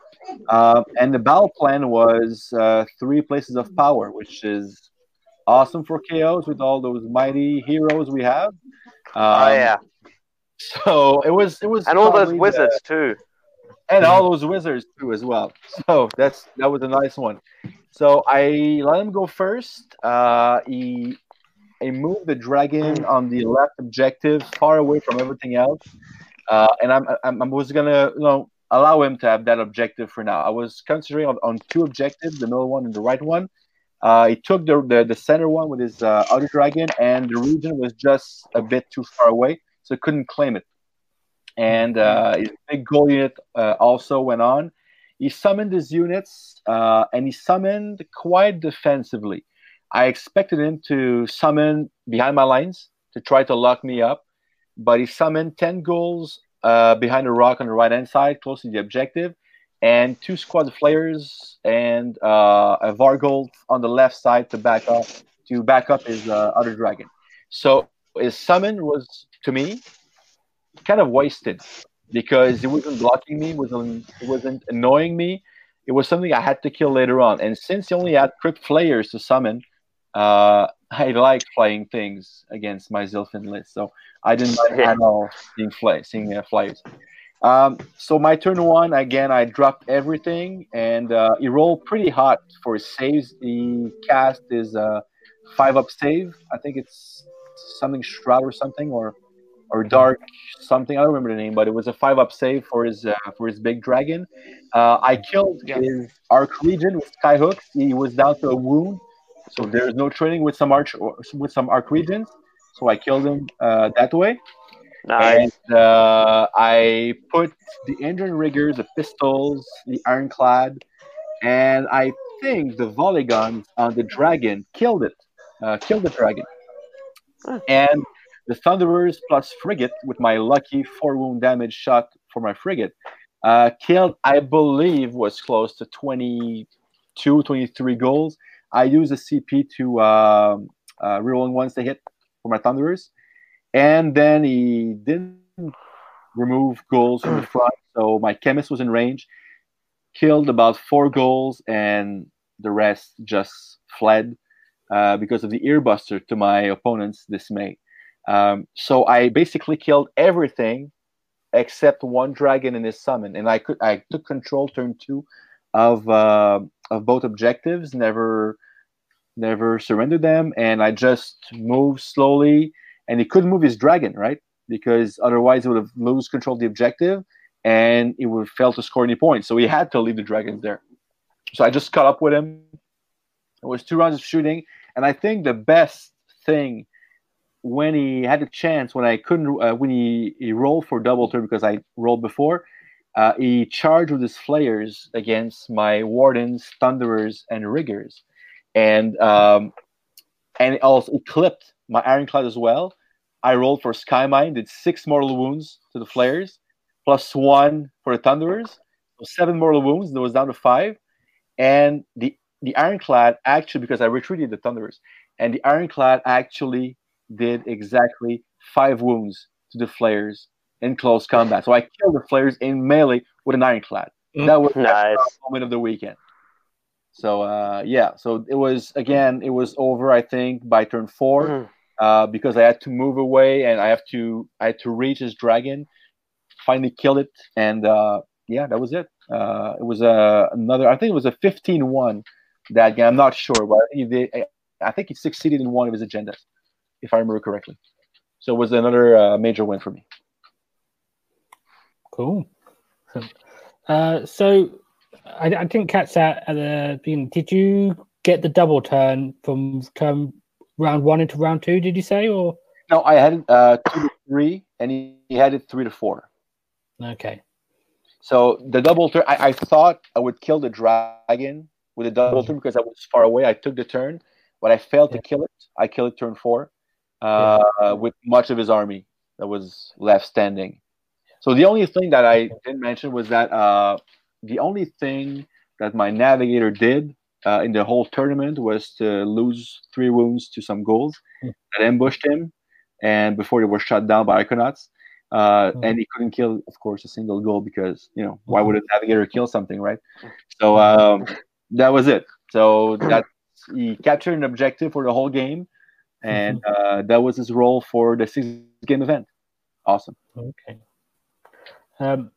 Um, and the battle plan was uh, three places of power, which is awesome for KOs with all those mighty heroes we have. Um, oh yeah. So it was it was And all those probably the- wizards too. and all those wizards too as well. So that's that was a nice one. So I let him go first. Uh, he he moved the dragon on the left objective, far away from everything else. Uh, and I'm, I'm I was gonna you know allow him to have that objective for now. I was considering on, on two objectives, the middle one and the right one. Uh, he took the, the the center one with his uh, other dragon, and the regent was just a bit too far away, so he couldn't claim it and uh, his big ghoul unit uh, also went on. He summoned his units, uh, and he summoned quite defensively. I expected him to summon behind my lines to try to lock me up, but he summoned 10 ghouls uh, behind a rock on the right hand side, close to the objective, and two squad flayers and uh, a Varghulf on the left side to back up to back up his uh, other dragon. So his summon was to me kind of wasted because it wasn't blocking me, wasn't wasn't annoying me. It was something I had to kill later on. And since he only had crypt flayers to summon, uh, I like playing things against my Zilfin list. So I didn't Yeah. at all seeing flay, seeing uh, flyers. Um, so my turn one again, I dropped everything, and uh, he rolled pretty hot for his saves. He cast his uh, five up save. I think it's something shroud or something, or or dark something. I don't remember the name, but it was a five up save for his uh, for his big dragon. Uh, I killed Yeah. his arch regent with skyhooks. He was down to a wound, so there's no training with some arch with some arch regents. So I killed him uh, that way. Nice. And uh, I put the Endrin riggers, the pistols, the ironclad, and I think the volley guns on the dragon killed it, uh, killed the dragon. And the Thunderers plus frigate with my lucky four wound damage shot for my frigate Uh, killed, I believe, was close to 22, 23 ghouls. I used a CP to uh, uh, rerolling ones to hit for my Thunderers, and then he didn't remove ghouls from the front, so my Khemist was in range. Killed about four ghouls, and the rest just fled uh, because of the earbuster to my opponent's dismay. Um, so I basically killed everything except one dragon in his summon, and I could I took control turn two of uh, of both objectives. Never never surrendered them, and I just moved slowly. And he couldn't move his dragon, right? Because otherwise, he would have lose control of the objective, and he would fail to score any points. So he had to leave the dragons there. So I just caught up with him. It was two rounds of shooting, and I think the best thing when he had a chance, when I couldn't, uh, when he, he rolled for double turn because I rolled before, uh, he charged with his flayers against my wardens, thunderers, and riggers, and um, and also he clipped my ironclad as well. I rolled for sky mine, did six mortal wounds to the flayers, plus one for the thunderers, so seven mortal wounds. That was down to five, and the the ironclad actually because I retreated the thunderers, and the ironclad actually did exactly five wounds to the flayers in close combat. So I killed the flayers in melee with an ironclad. That was Nice. the moment of the weekend. So uh, yeah, so it was again, it was over. I think by turn four Mhm. uh, because I had to move away and I have to I had to reach his dragon. Finally killed it, and uh, yeah, that was it. Uh, it was uh, another. I think it was a 15-1 that game. I'm not sure, but he did, I- I think he succeeded in one of his agendas, if I remember correctly. So it was another uh, major win for me. Cool. Uh, so I, I didn't catch that at the beginning. Did you get the double turn from turn round one into round two? Did you say or No, I had it uh, two to three, and he, he had it three to four. okay? So the double turn, I, I thought I would kill the dragon with a double turn because I was far away. I took the turn, but I failed to kill it. I killed it turn four uh, with much of his army that was left standing. So the only thing that I didn't mention was that uh, the only thing that my navigator did uh, in the whole tournament was to lose three wounds to some ghouls Hmm. that ambushed him, and before they were shot down by Arkanauts. Uh, Hmm. and he couldn't kill, of course, a single ghoul because you know why would a navigator kill something, right? So um, that was it. So that he captured an objective for the whole game, and uh, that was his role for the six game event. Awesome. Okay. Um,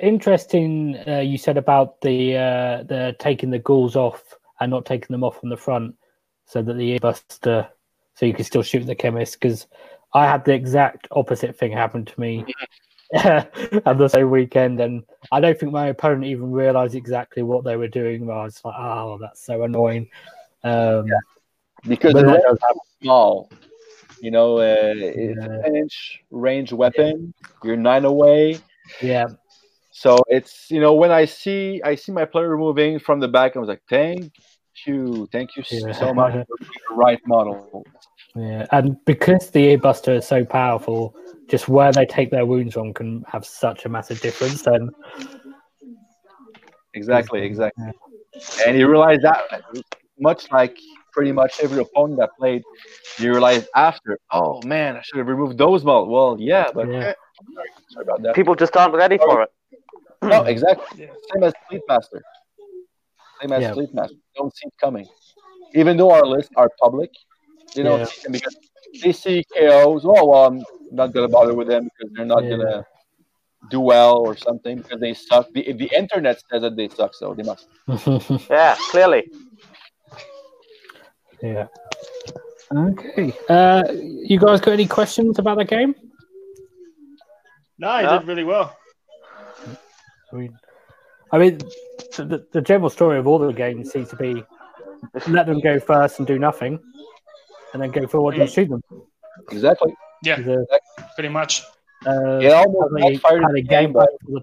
interesting. Uh, you said about the uh, the taking the ghouls off and not taking them off from the front, so that the earbuster, so you could still shoot the Khemist. Because I had the exact opposite thing happen to me at the same weekend, and I don't think my opponent even realized exactly what they were doing. I was like, "Oh, that's so annoying." Um, Because that does happen. small, you know, uh, it's Yeah. a 10 inch range weapon. You're nine away. Yeah, So it's you know when I see I see my player moving from the back, I was like, thank you, thank you Yeah. so much for the right model. Yeah, and because the earbuster is so powerful, just where they take their wounds from can have such a massive difference. Then, Exactly, exactly. And you realize that much like pretty much every opponent that played, you realize after, oh man, I should have removed those models. Well, yeah, but Yeah. Sorry, sorry about that. People just aren't ready for it. No, exactly. Same as Fleet Master. Same as Yeah. Fleet Master. Don't see it coming. Even though our lists are public, they don't Yeah. see them because they see KOs. Oh, well, I'm not going to bother with them because they're not Yeah. going to do well or something because they suck. The, the internet says that they suck, so they must. Yeah, clearly. yeah. Okay. Uh, you guys got any questions about the game? No, he No. did really well. I mean, I mean, the, the, the general story of all the games seems to be let them go first and do nothing, and then go forward and shoot them. Exactly. Yeah, The, pretty much. uh, It almost had a, had a game game, plan for the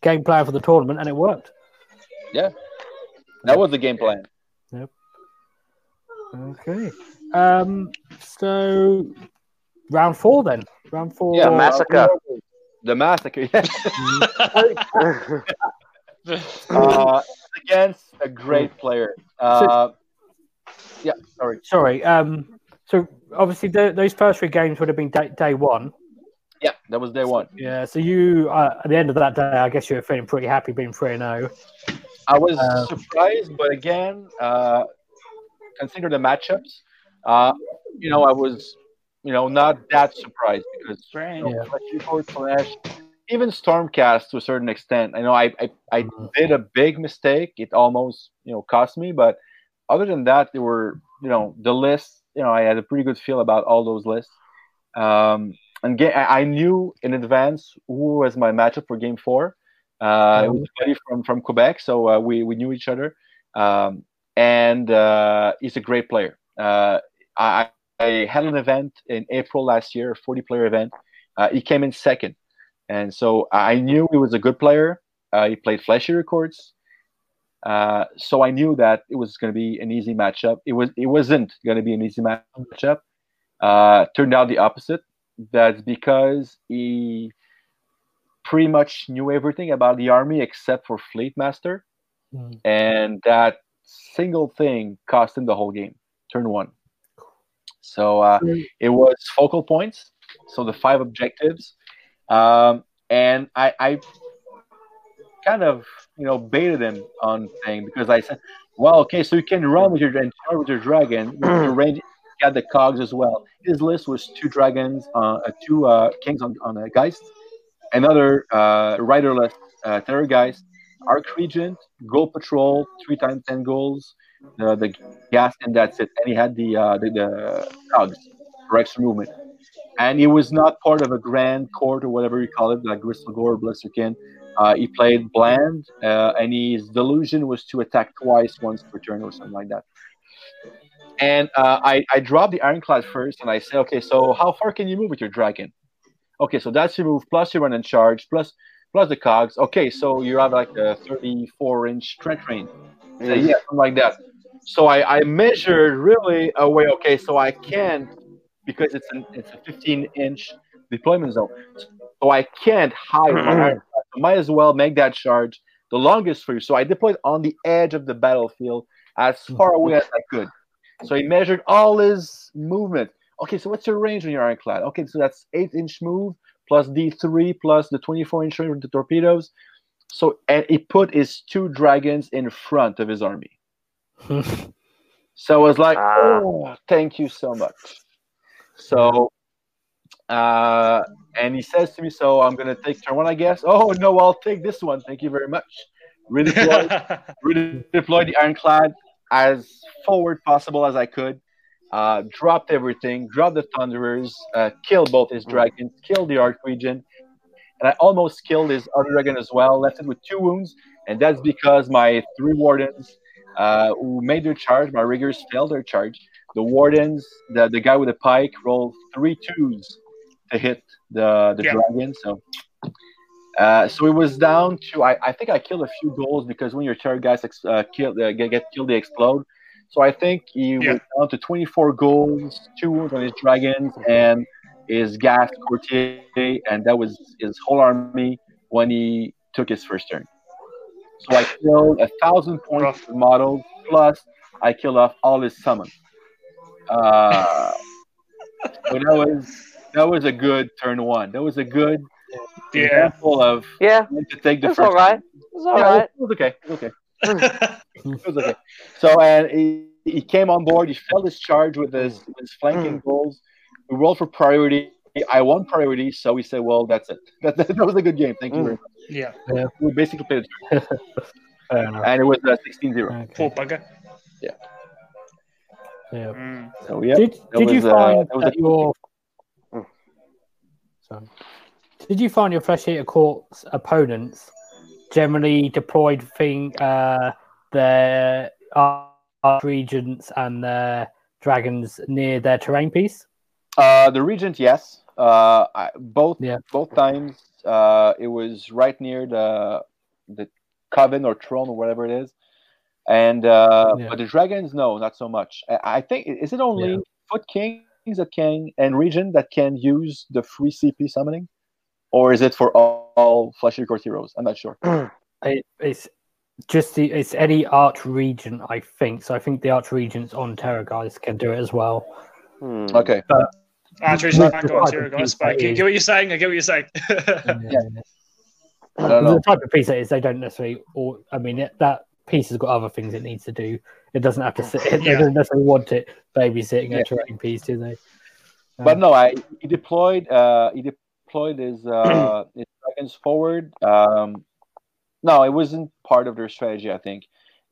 game plan for the tournament, and it worked. Yeah, that was the game plan. Yep. Okay. Um. So round four then. Round four. Yeah, massive- Massacre. The massacre. uh, against a great player. Uh, yeah, sorry. Sorry. Um, so obviously the, those first three games would have been day, day one. Yeah, that was day one. Yeah. So you uh, at the end of that day, I guess you were feeling pretty happy being three and zero. I was Uh, surprised, but again, uh, consider the matchups. Uh, you know, I was, you know, not that surprised because you know, Yeah. Flash Flash, even Stormcast to a certain extent. I know I, I, I Mhm. did a big mistake. It almost, you know, cost me. But other than that, there were, you know, the list. You know, I had a pretty good feel about all those lists. Um, and ga- I I knew in advance who was my matchup for Game Four. Uh, it was buddy from from Quebec, so uh, we we knew each other. Um, and uh, he's a great player. Uh, I, I had an event in April last year, a 40 player event. Uh, he came in second, and so I knew he was a good player. Uh, he played Flesh Eater Courts, uh, so I knew that it was going to be an easy matchup. It was it wasn't going to be an easy matchup. Uh, turned out the opposite. That's because he pretty much knew everything about the army except for Fleet Master, Mm. and that single thing cost him the whole game. Turn one. So uh, Mm. it was focal points. So the five objectives, um, and I, I kind of you know baited him on thing because I said, well, okay, so you can run with your and charge with your dragon. With your range, you got the cogs as well. His list was two dragons, uh, uh, two uh, kings on on a geist, another uh, riderless uh, terror geist, arch regent, ghoul patrol, three times ten ghouls, the the ghast, and that's it. And he had the uh, the, the cogs for extra movement. And he was not part of a grand court or whatever you call it, like Gristlegore or Blisterskin. Uh, he played bland, uh, and his delusion was to attack twice, once per turn, or something like that. And uh, I, I dropped the Ironclad first, and I said, okay, so how far can you move with your dragon? Okay, so that's your move, plus your run and charge, plus plus the cogs. Okay, so you have like a 34 inch strength range. Yeah, something like that. So I, I measured really away. Okay, so I can't because it's an it's a 15 inch deployment zone. So I can't hide mm-hmm. I might as well make that charge the longest for you. So I deployed on the edge of the battlefield as mm-hmm. far away as I could. So he measured all his movement. Okay, so what's your range on your ironclad? Okay, so that's eight inch move plus D3 plus the 24 inch range with the torpedoes. So and he put his two dragons in front of his army. So I was like, Ah. oh, thank you so much. So, uh, and he says to me, so I'm going to take turn one, I guess. Oh, no, I'll take this one. Thank you very much. Redeploy, redeploy the ironclad as forward possible as I could. Uh, dropped everything, dropped the Thunderers, uh, killed both his dragons, killed the Arch Regent, and I almost killed his other dragon as well, left it with two wounds, and that's because my three wardens uh, who made their charge, my riggers failed their charge. The wardens, the, the guy with the pike, rolled three twos to hit the, the Yeah. dragon. So uh, so it was down to I, I think I killed a few ghouls because when your Terrorgheists ex, uh, kill, uh, get, get killed, they explode. So I think he Yeah. went down to 24 ghouls, two wounds on his dragons, and his ghast courtier, and that was his whole army when he took his first turn. So I killed a thousand points Rough. of models, plus I killed off all his summon. Uh, so that was that was a good turn one. That was a good yeah. example of Yeah, to take the it's first. all right. It's all Yeah, right. it was okay. It was okay. It was okay. So and he, he came on board. He felt his charge with his, with his flanking mm. ghouls. We rolled for priority. I won priority, so we said, "Well, that's it. That, that, was a good game. Thank you mm. very much." Yeah. We basically played, Fair and it was uh, 16-0. Poor Okay. bugger. Yeah. Mm. So yeah, Did, that did you was, uh, find that that your Mm. sorry, did you find your Flesh Eater Court's opponents generally deployed thing uh, their uh, regents and their dragons near their terrain piece? Uh, the regent, yes. Uh, I, both Yeah. both times, uh, it was right near the the coven or throne or whatever it is. And uh, Yeah. but the dragons, no, not so much. I, I think is it only Yeah. foot kings that can and Regent that can use the free CP summoning? or is it for all, all Flesh Eater Court heroes? I'm not sure. It, it's just the it's any arch regent, I think. So I think the arch regents on Terrorgheists can do it as well. Hmm. Okay. Archery's With not the going type to of guys, piece but I that get, is- get what you're saying. I get what you're saying. Yeah. I. The type of piece it is, they don't necessarily. Or I mean, it, that piece has got other things it needs to do. It doesn't have to sit. They Yeah. don't necessarily want it babysitting Yeah. a terrain piece, do they? But Um, no, I he deployed uh he deployed his uh his dragons forward. Um no, it wasn't part of their strategy, I think.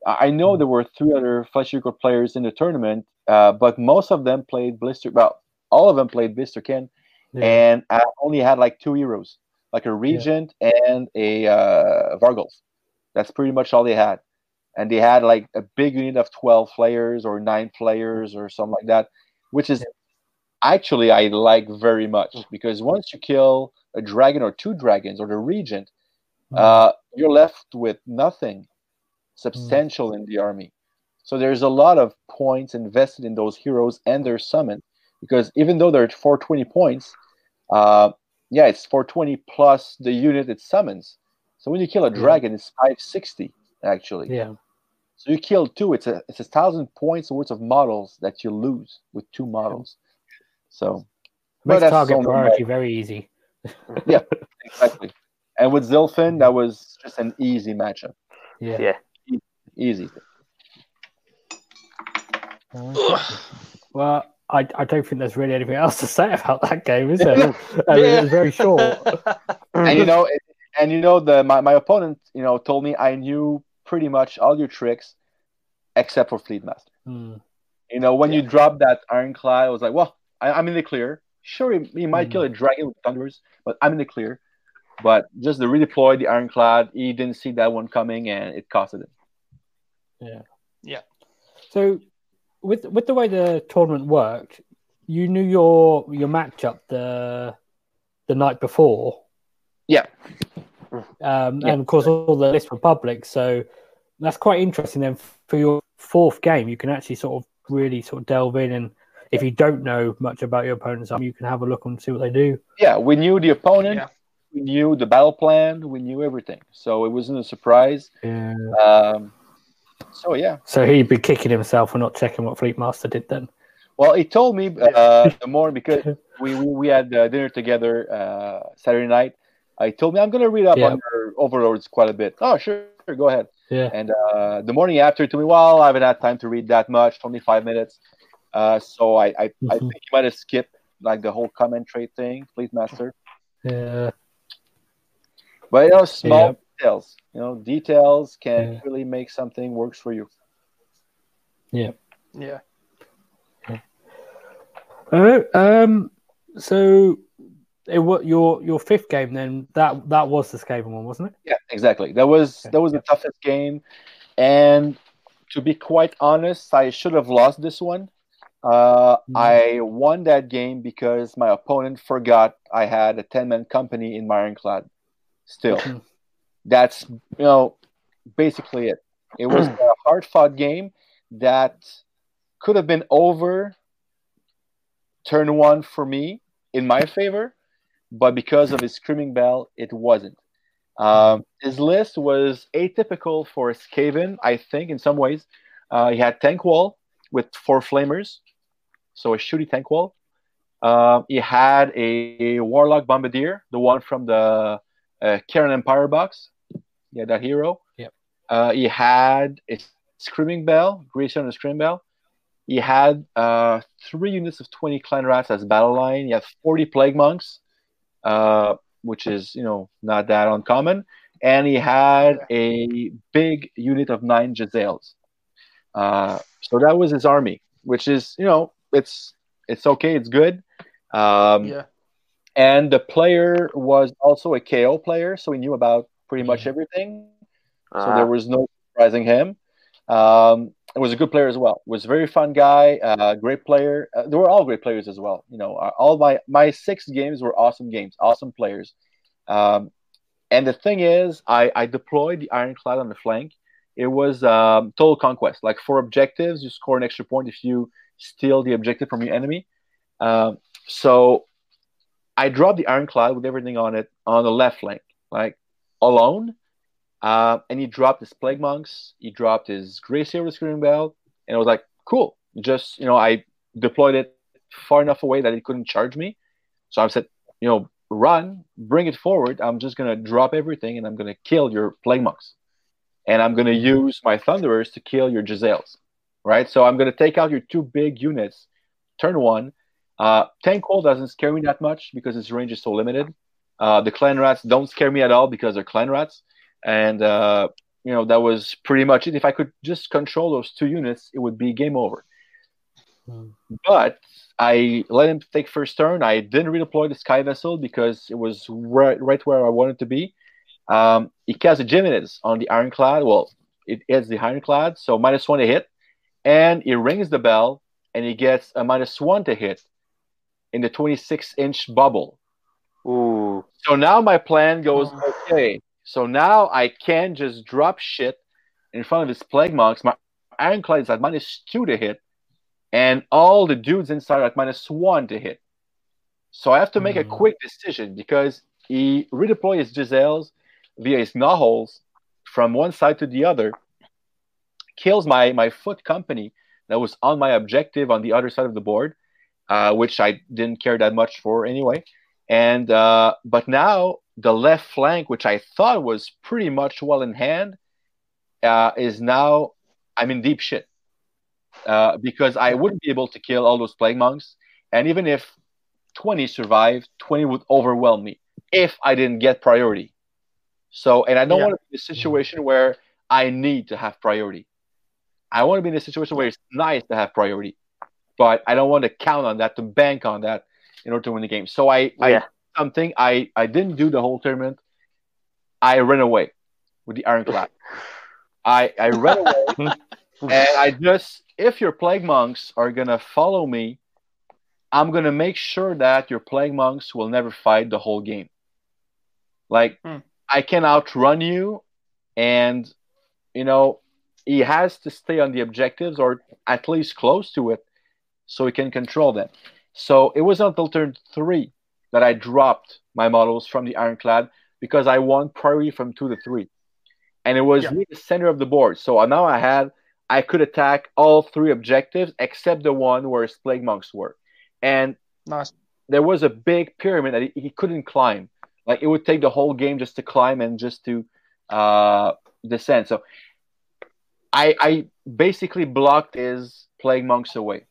I I know there were three other Flesh Eater players in the tournament, uh, but most of them played Blister well, all of them played Blisterskin yeah. and I only had like two heroes, like a regent and a uh Varghulf. That's pretty much all they had. And they had like a big unit of 12 players or nine players or something like that, which is actually I like very much because once you kill a dragon or two dragons or the regent, uh, you're left with nothing substantial in the army. So there's a lot of points invested in those heroes and their summon because even though they're at 420 points, uh, yeah, it's 420 plus the unit it summons. So when you kill a Yeah. dragon, it's 560 actually. yeah. So you kill two. It's a it's a thousand points worth of models that you lose with two models. So but Makes that's target only priority very easy. Yeah, exactly. And with Zilfin, that was just an easy matchup. Yeah. Yeah. Easy. Well, I, I don't think there's really anything else to say about that game, is there? I mean, Yeah. It was very short. And you know, and you know, the my, my opponent, you know, told me I knew pretty much all your tricks except for Fleet Master. Hmm. You know, when you drop that Ironclad, I was like, well, I, I'm in the clear. Sure, he, he might Mm. kill a dragon with thunders, but I'm in the clear. But just to redeploy the Ironclad, he didn't see that one coming, and it costed him. Yeah. Yeah. So, with with the way the tournament worked, you knew your your matchup the the night before. Yeah. Um, Yeah. And of course, all the lists were public. So that's quite interesting. Then for your fourth game, you can actually sort of really sort of delve in, and if you don't know much about your opponent's army, you can have a look and see what they do. Yeah, we knew the opponent, Yeah. we knew the battle plan, we knew everything. So it wasn't a surprise. Yeah. Um, so yeah. So he'd be kicking himself for not checking what Fleet Master did then. Well, he told me uh, the morning because we, we, we had uh, dinner together uh, Saturday night. I told me I'm gonna read up Yeah. on your overlords quite a bit. Oh, sure, sure go ahead. Yeah. And uh, the morning after, he told me, well, I haven't had time to read that much, only five minutes. Uh, so I, I, I Mhm. think you might have skipped like the whole commentary thing, Fleet Master. Yeah. But you know, small. Details. You know, details can Yeah. really make something works for you. Yeah. Yeah. All right. um, so it was your your fifth game then. That that was the Skaven one, wasn't it? Yeah, exactly. That was that was the toughest game, and to be quite honest, I should have lost this one. Uh, Mhm. I won that game because my opponent forgot I had a ten man company in my ironclad. Still, Mhm. That's you know basically it. It was a hard fought game that could have been over turn one for me in my favor, but because of his screaming bell, it wasn't. Um, his list was atypical for Skaven, I think, in some ways. Uh, he had Thanquol with four flamers, so a shooty Thanquol. Um, he had a, warlock bombardier, the one from the uh, Carrion Empire box. Yeah, that hero. Yep. Uh, he had a screaming bell, Grey Seer and a screaming bell. He had uh, three units of 20 clan rats as battle line. He had 40 plague monks, uh, which is you know not that uncommon. And he had a big unit of nine Jezzails. Uh, so that was his army, which is you know it's it's okay, it's good. Um, Yeah. And the player was also a KO player, so he knew about pretty much everything. So Ah, there was no surprising him. Um, it was a good player as well. Was a very fun guy, uh, great player. Uh, they were all great players as well. You know, uh, all my my six games were awesome games, awesome players. Um, and the thing is, I I deployed the ironclad on the flank. It was um, total conquest. Like for objectives, you score an extra point if you steal the objective from your enemy. Um, so I dropped the ironclad with everything on it on the left flank, like alone. Uh, and he dropped his plague monks. He dropped his Grey Seer Screaming Bell, and I was like, cool. Just you know, I deployed it far enough away that it couldn't charge me. So I said, you know, run, bring it forward. I'm just gonna drop everything, and I'm gonna kill your plague monks, and I'm gonna use my thunderers to kill your Jezzails, right? So I'm gonna take out your two big units, turn one. Uh, Thanquol doesn't scare me that much because its range is so limited. Uh, the clan rats don't scare me at all because they're clan rats and uh, you know that was pretty much it. If I could just control those two units, it would be game over. Mm. But I let him take first turn. I didn't redeploy the sky vessel because it was right, right where I wanted to be. Um, he casts a Geminis on the ironclad. Well, it is the ironclad, so minus one to hit, and he rings the bell, and he gets a minus one to hit in the 26 inch bubble. Ooh. So now my plan goes okay. So now I can just drop shit in front of his plague monks. My ironclad is at minus two to hit, and all the dudes inside are at minus one to hit. So I have to make mm-hmm. a quick decision because he redeploys his Jezzails via his Gnawholes from one side to the other, kills my, my foot company that was on my objective on the other side of the board, uh, which I didn't care that much for anyway. And uh, but now the left flank, which I thought was pretty much well in hand, uh, is now I'm in deep shit uh, because I wouldn't be able to kill all those plague monks, and even if 20 survived, 20 would overwhelm me if I didn't get priority. So, and I don't yeah. want to be in a situation where I need to have priority. I want to be in a situation where it's nice to have priority, but I don't want to count on that to bank on that in order to win the game. So I, yeah. I something I, I didn't do the whole tournament. I ran away with the ironclad. I, I ran away and I just if your plague monks are gonna follow me, I'm gonna make sure that your plague monks will never fight the whole game. Like hmm. I can outrun you and you know he has to stay on the objectives or at least close to it so he can control them. So it was until turn three that I dropped my models from the ironclad because I won priority from two to three. And it was yeah. the center of the board. So now I had I could attack all three objectives except the one where his plague monks were. And nice. there was a big pyramid that he, he, couldn't climb. Like it would take the whole game just to climb and just to uh, descend. So I, I basically blocked his plague monks away.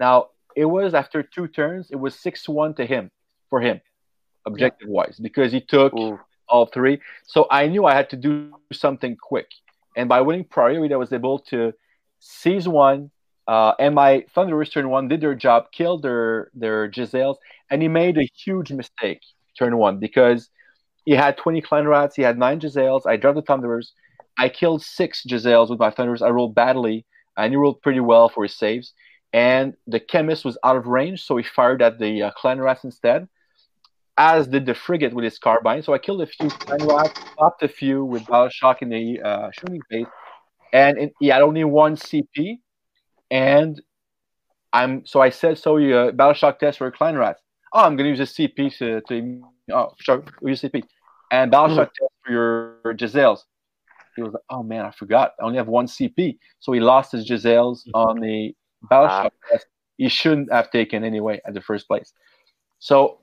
Now it was after two turns, it was six one to him for him, objective wise, because he took Ooh. all three. So I knew I had to do something quick. And by winning priority, I was able to seize one. Uh, and my Thunderers turn one did their job, killed their their Jezzails, and he made a huge mistake turn one because he had 20 clan rats, he had nine Jezzails. I dropped the Thunderers. I killed six Jezzails with my Thunderers. I rolled badly, and he rolled pretty well for his saves and the Khemist was out of range, so he fired at the uh, clan rats instead, as did the frigate with his carbine. So I killed a few clan rats, stopped a few with battle shock in the uh, shooting phase, and it, he had only one CP. And I'm so I said, so you uh, battle shock test for clan rats. Oh, I'm gonna use a CP to, to oh sure use CP and battle shock mm-hmm. test for your Jezzails. He was like, oh man, I forgot. I only have one CP, so he lost his Jezzails mm-hmm. on the Battleship uh, he shouldn't have taken anyway at the first place. So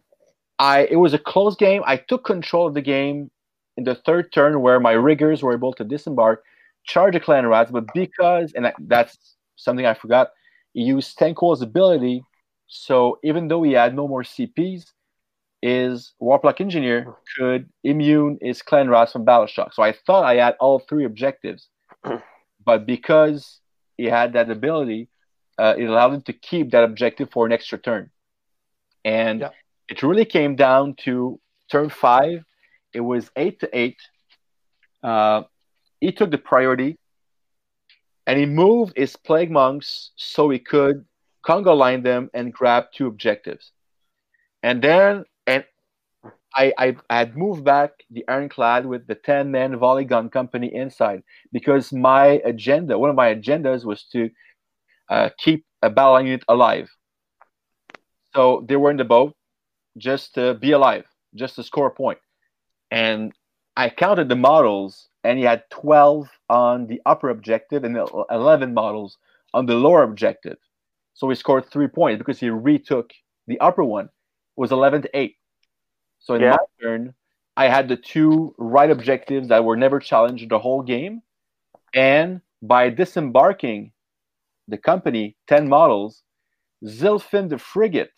I it was a close game. I took control of the game in the third turn where my riggers were able to disembark, charge the clan rats, but because and that's something I forgot, he used Thanquol's ability. So even though he had no more CPs, his Warplock Engineer could immune his clan rats from battle shock. So I thought I had all three objectives. but because he had that ability, uh, it allowed him to keep that objective for an extra turn. And yeah. it really came down to turn five. It was eight to eight. Uh, he took the priority and he moved his plague monks so he could conga line them and grab two objectives. And then, and I, I, I had moved back the ironclad with the 10 man volley gun company inside because my agenda, one of my agendas was to uh, keep a battle unit alive. So they were in the boat. just to be alive, just to score a point. And I counted the models, and he had 12 on the upper objective and 11 models on the lower objective. So he scored three points because he retook the upper one. It was 11 to 8. So in Yeah. my turn, I had the two right objectives that were never challenged the whole game. And by disembarking the company, 10 models, Zilfin the frigate,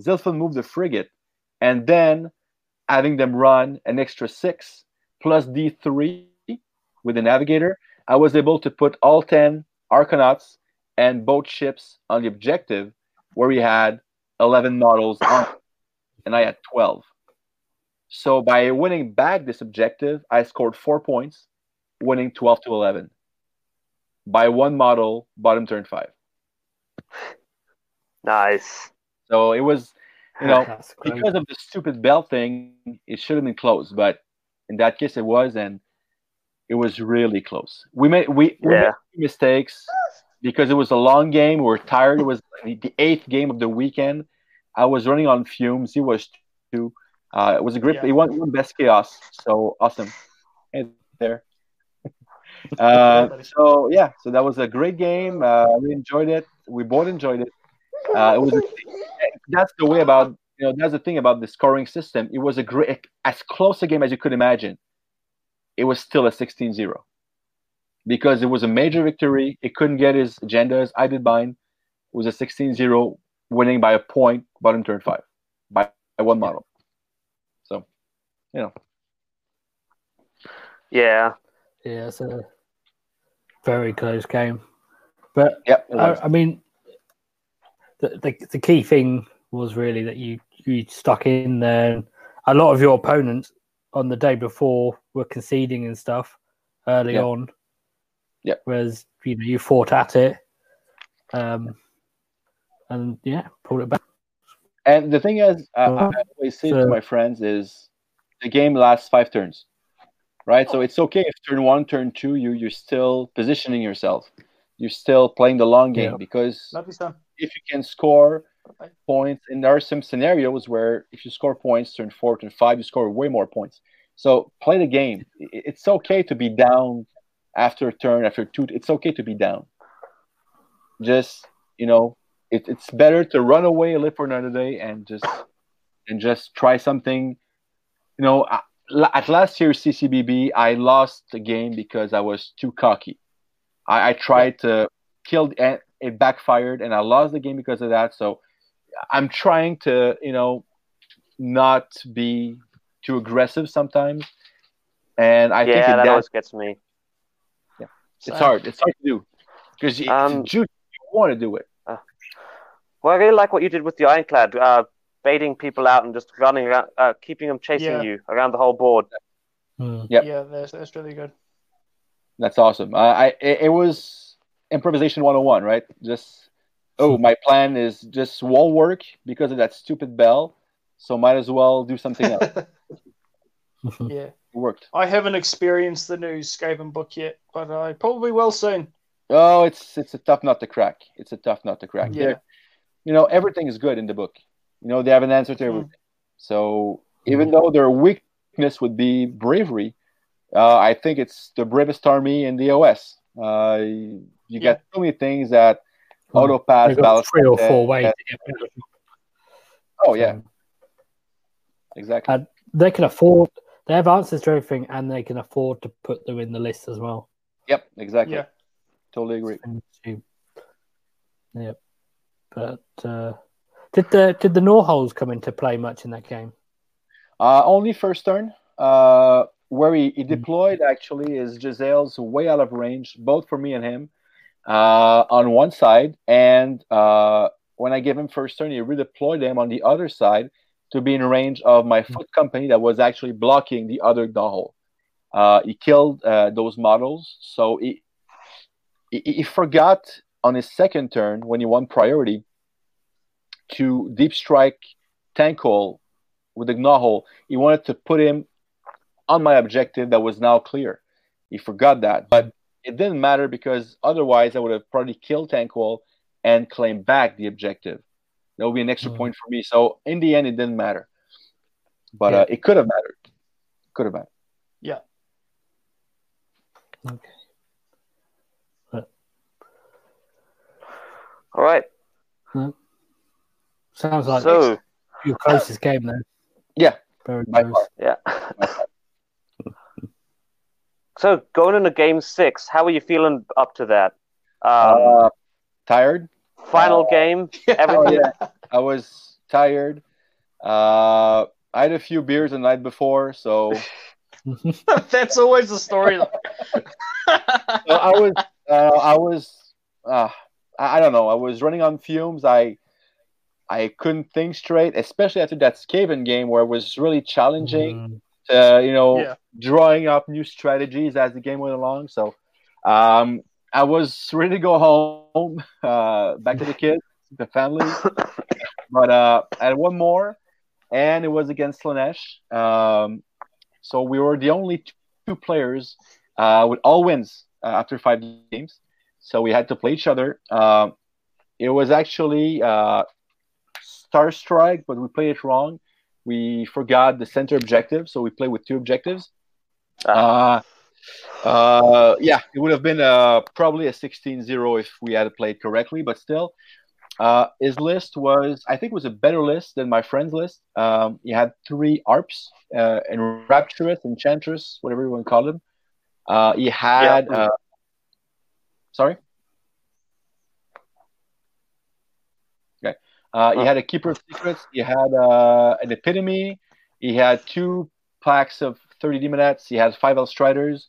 Zilfin moved the frigate, and then having them run an extra six plus D3 with the navigator, I was able to put all 10 Arkanauts and boat ships on the objective where we had 11 models on, and I had 12. So by winning back this objective, I scored four points, winning 12 to 11 by one model, bottom turn five. Nice. So it was, you know, because of the stupid bell thing, it should have been close. But in that case, it was, and it was really close. We made we, we made mistakes because it was a long game. We were tired. It was the the eighth game of the weekend. I was running on fumes. He was too. Uh, it was a great. Yeah. He won, won best chaos. So awesome. Hey there. Uh, so yeah, so that was a great game. Uh, we enjoyed it. We both enjoyed it. Uh, it was. that's the way about you know. That's the thing about the scoring system. It was a great, as close a game as you could imagine. It was still a 16-0 because it was a major victory. It couldn't get his agendas. I did mine. It was a 16-0 winning by a point, bottom turn five, by, by one model. So, you know, Yeah. Yeah, it's a very close game. But yeah. I, I mean, the, the the key thing was really that you you stuck in there. And a lot of your opponents on the day before were conceding and stuff early Yeah. on. Yeah. Whereas you know you fought at it, um, and yeah, pulled it back. And the thing is, Uh, I always say so- to my friends is the game lasts five turns, right? So oh. it's okay if turn one, turn two, you you're still positioning yourself. You're still playing the long game Yeah. because Love you, son. if you can score points, and there are some scenarios where if you score points, turn four, turn five, you score way more points. So play the game. It's okay to be down after a turn, after two. It's okay to be down. Just you know, it, it's better to run away, a live for another day, and just and just try something. You know, I- la- at last year's CCBB, I lost the game because I was too cocky. I, I tried to kill and it backfired, and I lost the game because of that. So I'm trying to, you know, not be too aggressive sometimes. And I think yeah, it, that that, always gets me. Yeah. It's hard. It's hard to do because you, Um, you want to do it. Well, I really like what you did with the Ironclad, uh, baiting people out and just running around, uh, keeping them chasing Yeah. you around the whole board. Hmm. Yep. Yeah, that's, that's really good. That's awesome. Uh, I it, it was improvisation 101, right? Just oh, my plan is just won't work because of that stupid bell, so might as well do something else. it yeah. worked. I haven't experienced the new Skaven book yet, but I probably will soon. Oh, it's it's a tough nut to crack. It's a tough nut to crack. Yeah. There- you know, everything is good in the book. You know, they have an answer to Mhm. everything. So even though their weakness would be bravery, uh, I think it's the bravest army in the OS. Uh, you Yeah. got so many things that Hmm. auto pass, balance. three or and- four ways. and- to get oh yeah, exactly. Uh, they can afford. They have answers to everything, and they can afford to put them in the list as well. Yep, exactly. Yeah. Totally agree. Yep, but uh, did the did the Gnawholes come into play much in that game? Uh, only first turn. Uh, where he, Hmm. he deployed actually is Jezzails way out of range, both for me and him, uh, on one side. And uh, when I gave him first turn, he redeployed him on the other side to be in range of my Hmm. foot company that was actually blocking the other gnawhole. Uh, he killed uh, those models, so he, he he forgot on his second turn when he won priority to deep strike Thanquol with the gnaw hole. He wanted to put him on my objective that was now clear. He forgot that, but it didn't matter because otherwise I would have probably killed Thanquol and claimed back the objective. That would be an extra Mm. point for me. So in the end, it didn't matter, but Yeah. uh, it could have mattered. Could have mattered. Yeah. Okay. All right. Sounds like so your closest game then. Yeah, Very close. far. yeah. so going into game six, how are you feeling up to that? Um, uh, tired. final uh, game. Oh, Everything. yeah. I was tired. Uh, I had a few beers the night before, so That's always the story. though. So I was, uh, I was, uh, I I don't know. I was running on fumes. I, I couldn't think straight, especially after that Skaven game where it was really challenging. Mm, To, you know, Yeah. drawing up new strategies as the game went along. So, um, I was ready to go home, uh, back to the kids, the family. but uh, I had one more, and it was against Slaanesh. Um, so we were the only two players uh, with all wins uh, after five games. So we had to play each other. Um, it was actually uh, Star Strike, but we played it wrong. We forgot the center objective, so we played with two objectives. Uh, uh, yeah, it would have been uh, probably a 16-0 if we had played correctly, but still, uh, his list was, I think, was a better list than my friend's list. Um, he had three ARPs, uh, and Rapturous, Enchantress, whatever you want to call them. Uh, he had, Yeah. uh, sorry. Okay. Uh, he had a Keeper of Secrets. He had uh, an Epitome. He had two packs of 30 Daemonettes. He had five Hellstriders.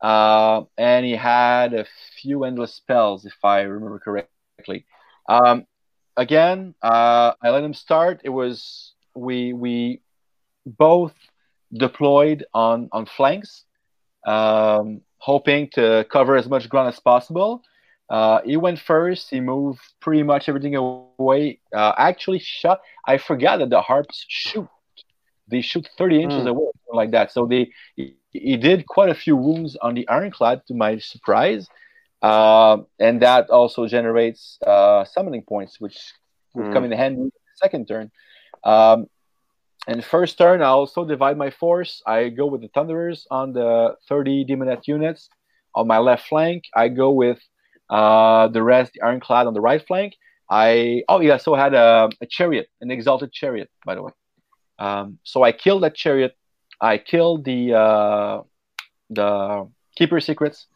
Uh, and he had a few endless spells, if I remember correctly. Um, again, uh, I let him start. It was we we both deployed on on flanks, um, hoping to cover as much ground as possible. Uh, he went first. He moved pretty much everything away. Uh, actually, shot. I forgot that the harps shoot. They shoot 30 inches Hmm. away, something like that. So they he, he did quite a few wounds on the ironclad, to my surprise. Uh, and that also generates uh, summoning points, which would Hmm. come in handy second turn. Um, and first turn, I also divide my force. I go with the Thunderers on the 30 Daemonette units. On my left flank, I go with uh, the rest, the Ironclad on the right flank. I oh yeah, so I had a, a chariot, an exalted chariot, by the way. Um, so I killed that chariot. I killed the uh, the keeper secrets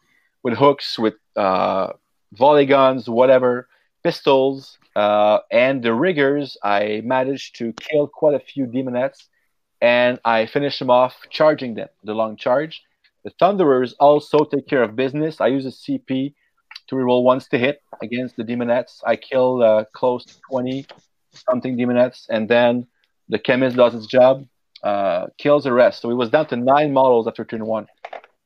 with hooks, with uh, volley guns, whatever, pistols, uh, and the riggers. I managed to kill quite a few daemonettes, and I finished them off charging them the long charge. The thunderers also take care of business. I use a CP to reroll once to hit against the daemonettes. I kill uh, close to twenty something daemonettes, and then the Khemist does its job, uh, kills the rest. So it was down to nine models after turn one,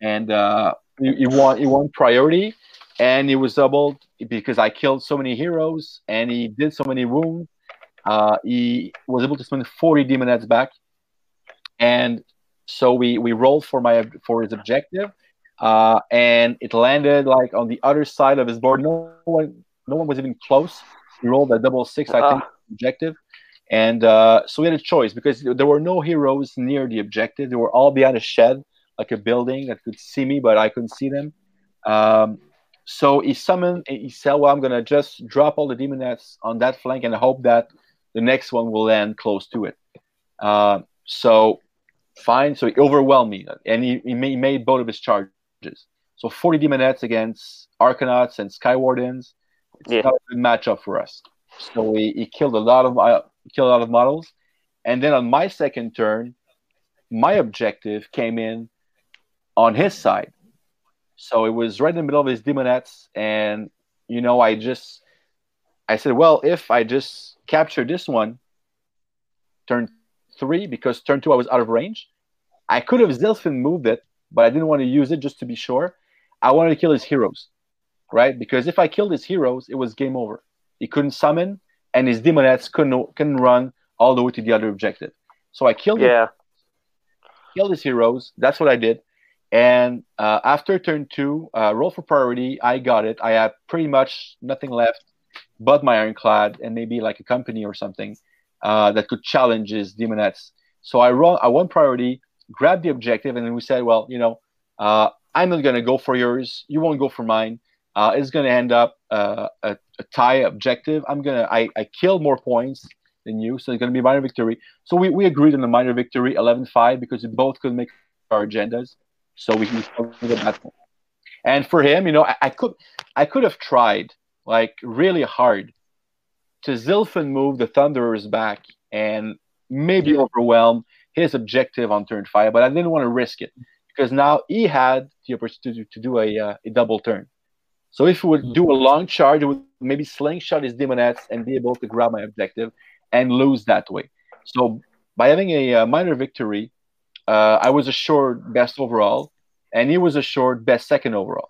and uh, he, he won. He won priority, and he was doubled because I killed so many heroes, and he did so many wounds. Uh, he was able to spend 40 daemonettes back, and so we we rolled for my for his objective, uh, and it landed like on the other side of his board. No one no one was even close. He rolled a double six, I think, Ah. objective. And uh, so we had a choice because there were no heroes near the objective. They were all behind a shed, like a building that could see me, but I couldn't see them. Um, so he summoned, he said, Well, I'm going to just drop all the daemonettes on that flank and hope that the next one will land close to it. Uh, so fine. So he overwhelmed me and he, he he made both of his charges. So 40 daemonettes against Arkanauts and Skywardens. It's Yeah. not a good matchup for us. So he, he killed a lot of uh, killed a lot of models, and then on my second turn, my objective came in on his side. So it was right in the middle of his daemonettes, and you know I just I said, well, if I just capture this one, turn three because turn two I was out of range. I could have Zilfin moved it, but I didn't want to use it just to be sure. I wanted to kill his heroes, right? Because if I killed his heroes, it was game over. He couldn't summon, and his daemonettes couldn't couldn't run all the way to the other objective. So I killed him, Yeah. killed his heroes. That's what I did. And uh, after turn two, uh, roll for priority, I got it. I had pretty much nothing left but my ironclad and maybe like a company or something uh, that could challenge his daemonettes. So I run I won priority, grab the objective, and then we said, well, you know, uh, I'm not gonna go for yours. You won't go for mine. Uh, it's gonna end up uh, a, a, tie objective. I'm gonna I, I killed more points than you, so it's gonna be minor victory. So we, we agreed on the minor victory 11-5 because we both could make our agendas. So we can that point. And for him, you know, I, I could I could have tried like really hard to Zilfin move the Thunderers back and maybe overwhelm his objective on turn five, but I didn't want to risk it because now he had the opportunity to do a, uh, a double turn. So if he would do a long charge, it would maybe slingshot his daemonettes and be able to grab my objective and lose that way. So by having a, a uh, minor victory, uh, I was assured best overall, and he was assured best second overall.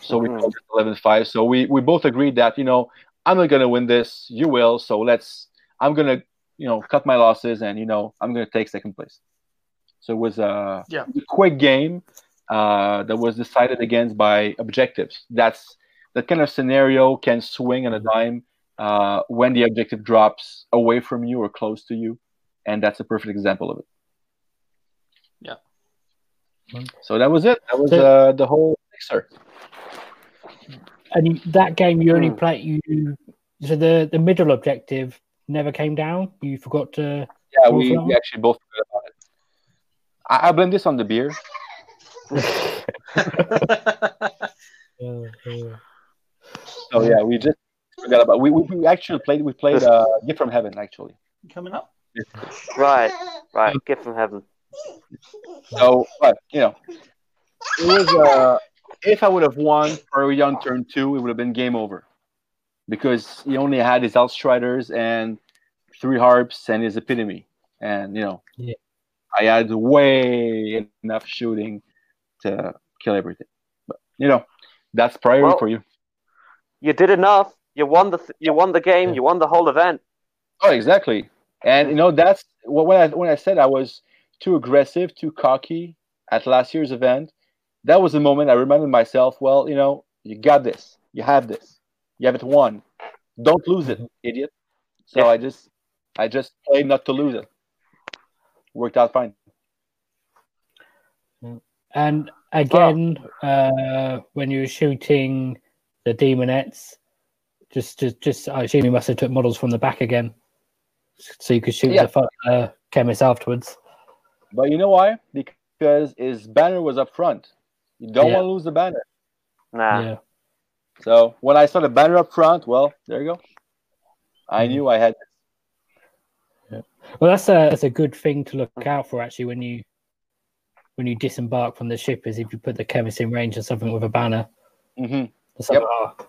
So mm-hmm. we called it 11-5. So we, we both agreed that, you know, I'm not going to win this. You will. So let's, I'm going to, you know, cut my losses and, you know, I'm going to take second place. So it was a, yeah. quick game uh, that was decided against by objectives. That's that kind of scenario can swing on a dime uh, when the objective drops away from you or close to you. And that's a perfect example of it. Yeah. So that was it. That was uh, the whole mixer and that game you only mm. play you so the the middle objective never came down. You forgot to. Yeah, we, we actually both forgot about it. I, I blame this on the beer. so yeah, we just forgot about. We, we, we actually played. We played uh, Gift from Heaven actually. Coming up. Right, right. Gift from Heaven. So, but you know, it was uh if I would have won Priority on turn two, it would have been game over because he only had his Outstriders and three harps and his epitome. And, you know, yeah. I had way enough shooting to kill everything. But, you know, that's priority well, for you. You did enough. You won the th- you won the game. Yeah. You won the whole event. Oh, exactly. And you know that's when I when I said I was too aggressive, too cocky at last year's event that was the moment I reminded myself, well, you know, you got this. You have this. You have it won. Don't lose it, idiot. So yeah. I just I just played not to lose it. Worked out fine. And again, uh, when you were shooting the daemonettes, just just just I assume you must have took models from the back again, so you could shoot yeah. the uh, Khemist afterwards. But you know why? Because his banner was up front. You don't yeah. want to lose the banner. Nah. Yeah. So when I saw the banner up front, well, there you go. I mm. knew I had. Yeah. Well, that's a that's a good thing to look out for actually when you when you disembark from the ship is if you put the Khemist in range of something with a banner. Mm-hmm. Something, yep.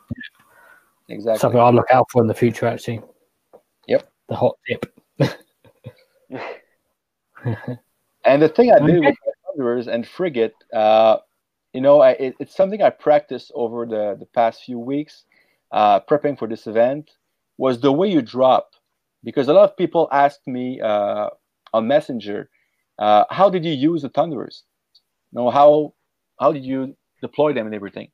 exactly. Something I'll look out for in the future actually. Yep. The hot tip. and the thing I did with Thunderers and Frigate, uh, you know, I, it, it's something I practiced over the, the past few weeks, uh, prepping for this event, was the way you drop. Because a lot of people asked me uh, on Messenger, uh, how did you use the Thunderers? You know, how, how did you deploy them and everything?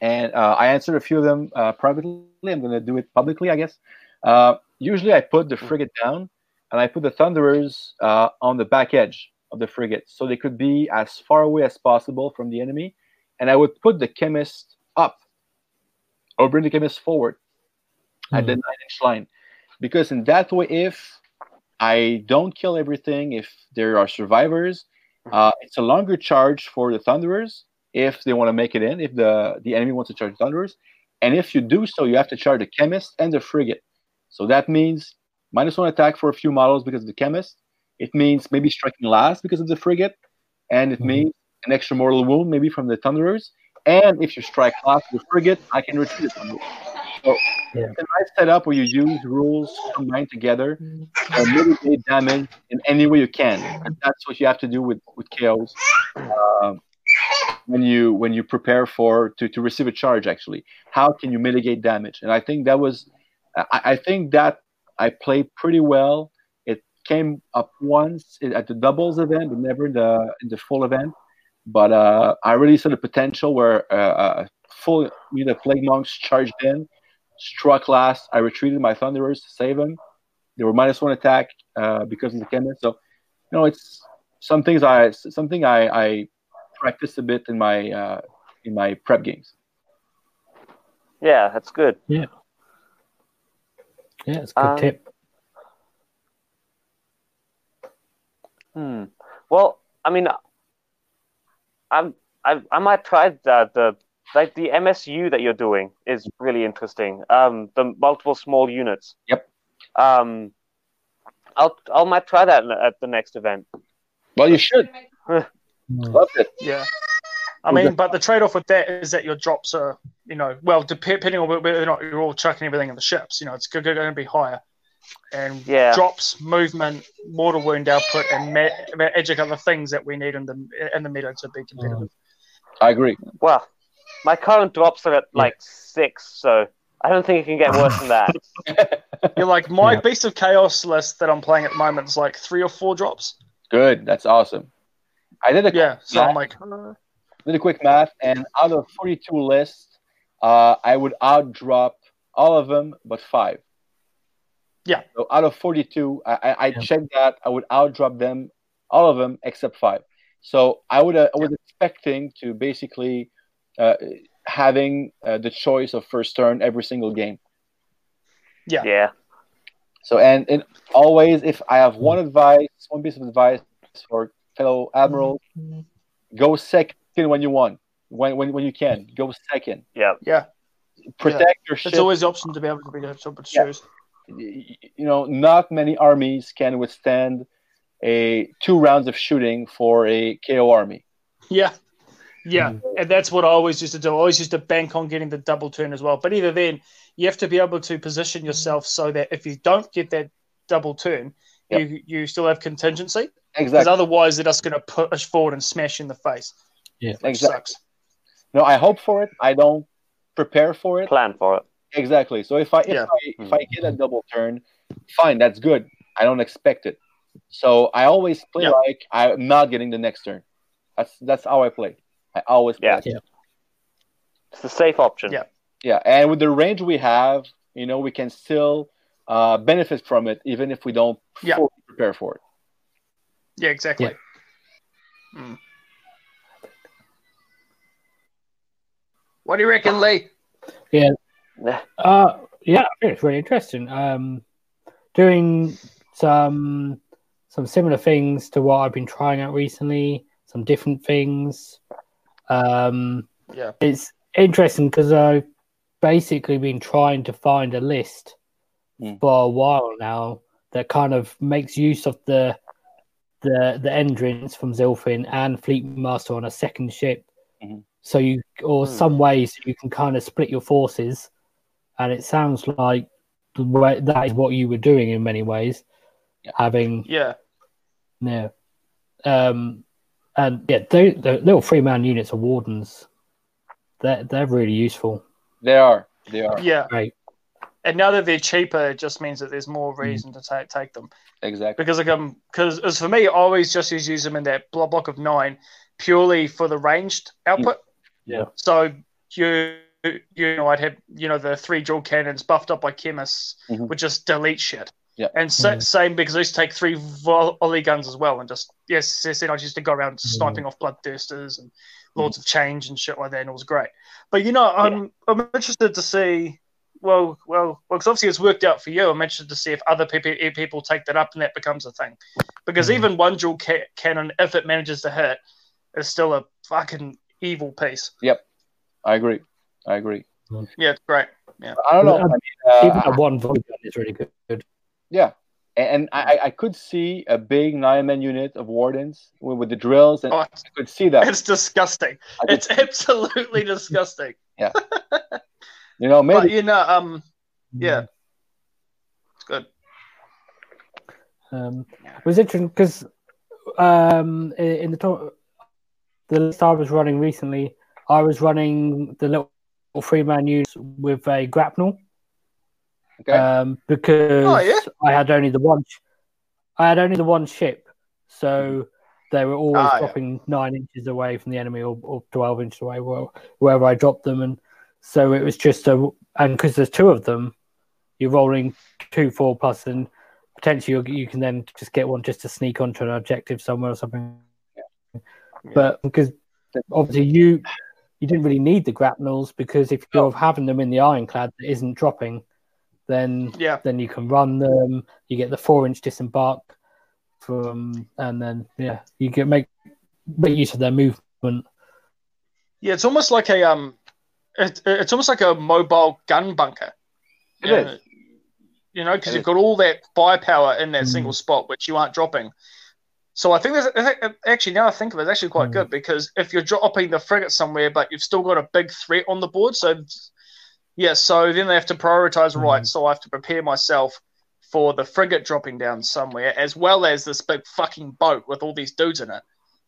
And uh, I answered a few of them uh, privately. I'm going to do it publicly, I guess. Uh, usually I put the frigate down and I put the Thunderers on the back edge of the frigate. So they could be as far away as possible from the enemy. And i would put the Khemist up. Or bring the Khemist forward mm-hmm. at the hmm. nine inch line. Because in that way if i don't kill everything if there are survivors uh, it's a longer charge for the thunderers if they want to make it in if the the enemy wants to charge thunderers. And if you do so you have to charge the Khemist and the frigate. So that means minus one attack for a few models because of the Khemist it means maybe striking last because of the frigate, and it mm-hmm. means an extra mortal wound maybe from the Thunderers. And if you strike last with frigate, I can retreat it. So yeah. it's a nice setup where you use rules combined together and mitigate damage in any way you can. And that's what you have to do with with chaos uh, when you when you prepare for to, to receive a charge. Actually, how can you mitigate damage? And I think that was I, I think that I played pretty well came up once at the doubles event, but never in the in the full event. But uh, I really saw the potential where uh, a full you know plague monks charged in struck last. I retreated my Thunderers to save them. They were minus one attack uh, because of the Khemist. So, you know, it's some things I something I, I practice a bit in my uh, in my prep games. Yeah, that's good. Yeah. Yeah, it's a good Um, tip. Hmm. Well, I mean, I'm I I might try that. The like the MSU that you're doing is really interesting. Um, the multiple small units. Yep. Um, I'll I'll might try that at the next event. Well, you should. Love it. Yeah. I mean, but the trade off with that is that your drops are, you know, well, depending on whether or not you're all chucking everything in the ships, you know, it's going to be higher. And Yeah. drops, movement, mortal wound output, and ma- magic are the things that we need in the in the meta to be competitive. I agree. Well, my current drops are at like six, so I don't think it can get worse than that. You're like my Yeah. Beast of Chaos list that I'm playing at the moment is like three or four drops. Good. That's awesome. I did a Yeah, so I'm like, did a quick math, and out of 42 lists, uh, I would outdrop all of them but five. Yeah. So out of 42, I, I, I Yeah. checked that I would outdrop them, all of them except five. So I would uh, I was expecting to basically uh, having uh, the choice of first turn every single game. yeah, yeah. So and, and always, if I have one advice, one piece of advice for fellow admirals, go second when you want, when when, when you can, go second. Yeah. yeah. Protect your ship. It's always the option to be able to be able to Yeah. Choose. y- you know, not many armies can withstand a two rounds of shooting for a KO army. Yeah. Yeah. Mm-hmm. And that's what I always used to do. I always used to bank on getting the double turn as well. But either then, you have to be able to position yourself so that if you don't get that double turn, Yep. you you still have contingency. Because otherwise, they're just going to push forward and smash you in the face. Yeah. Which Exactly. sucks. No, I hope for it. I don't prepare for it. Plan for it. Exactly. So if I if Yeah. I if I get a double turn, fine, that's good. I don't expect it. So I always play Yeah. like I'm not getting the next turn. That's that's how I play. I always play. Yeah. It's the safe option. Yeah. Yeah, and with the range we have, you know, we can still uh, benefit from it, even if we don't Yeah. fully prepare for it. Yeah, exactly. Yeah. Mm. What do you reckon, Lee? Uh, yeah, it's really interesting. Um, doing some some similar things to what I've been trying out recently, some different things. Um, Yeah. it's interesting because I've basically been trying to find a list Mm. for a while now that kind of makes use of the the the entrance from Zilfin and Fleet Master on a second ship. Mhm. So you or Hmm. some ways you can kind of split your forces, and it sounds like the way, that is what you were doing in many ways, Yeah. having Yeah. yeah, um, and yeah, the, the little three man units of wardens, they're they're really useful. They are. They are. Yeah. Right. And now that they're cheaper, it just means that there's more reason to take take them. Exactly. Because like um, because as for me, I always just use use them in that blo- block of nine, purely for the ranged output. Yeah. So you you know I'd have you know the three dual cannons buffed up by Khemists Mhm. would just delete shit. Yeah. And sa- Mhm. same because I used to take three volley guns as well, and just yes, yes, then I used to go around sniping off bloodthirsters and Lords of Change and shit like that, and it was great. But you know, I'm I'm interested to see. Well, well, well, because obviously it's worked out for you. I'm interested to see if other people people take that up and that becomes a thing. Because Mhm. even one dual ca- cannon, if it manages to hit, is still a fucking evil piece. Yep, I agree. I agree. Yeah, it's great. Yeah, I don't know. I mean, Even uh, a one volley gun is really good. yeah. And, and I, I could see a big nine man unit of wardens with, with the drills, and Oh, I could see that. it's disgusting. I could- It's absolutely disgusting. Yeah, you know, But maybe you know, um, yeah, it's good. Um, it was interesting because um, in the to- the list I was running recently, I was running the little three man units with a grapnel. Okay. Um, because Oh, yeah? I had only the one, sh- I had only the one ship, so they were always Ah, yeah. dropping nine inches away from the enemy or, or twelve inches away, where, wherever I dropped them, and so it was just a and because there's two of them, you're rolling two four plus, and potentially you you can then just get one just to sneak onto an objective somewhere or something. But because obviously you you didn't really need the grapnels because if you're having them in the ironclad that isn't dropping, then Yeah. then you can run them. You get the four inch disembark from, and then yeah, you can make make use of their movement. Yeah, it's almost like a um, it, it's almost like a mobile gun bunker. It you is. know, You know, because you've got all that firepower in that Mm. single spot, which you aren't dropping. So I think there's I think- actually now I think of it, it's actually quite Mm. good because if you're dropping the frigate somewhere, but you've still got a big threat on the board, so yeah, so then they have to prioritize. Right, Mm. so I have to prepare myself for the frigate dropping down somewhere, as well as this big fucking boat with all these dudes in it.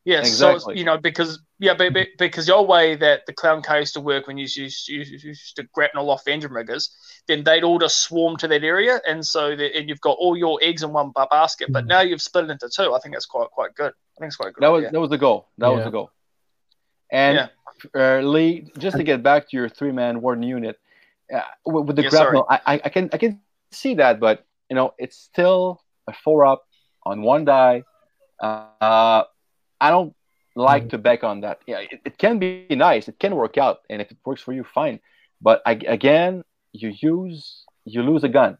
Yeah, so it's- you know because yeah, be, be- because your way that the clown K used to work when you used, used, used, used to grapnel off Endrin riggers, then they'd all just swarm to that area, and so that, and you've got all your eggs in one basket. But Mhm. now you've split it into two. I think that's quite quite good. I think it's quite good. That was idea. that was the goal. That was the goal. And uh, Lee, just to get back to your three man warden unit, uh, with, with the Yeah, grapnel, I, I I can I can see that, but you know it's still a four up on one die. Uh, I don't like Mm. to back on that. Yeah, it, it can be nice, it can work out, and if it works for you, fine. But I, again, you use you lose a gun,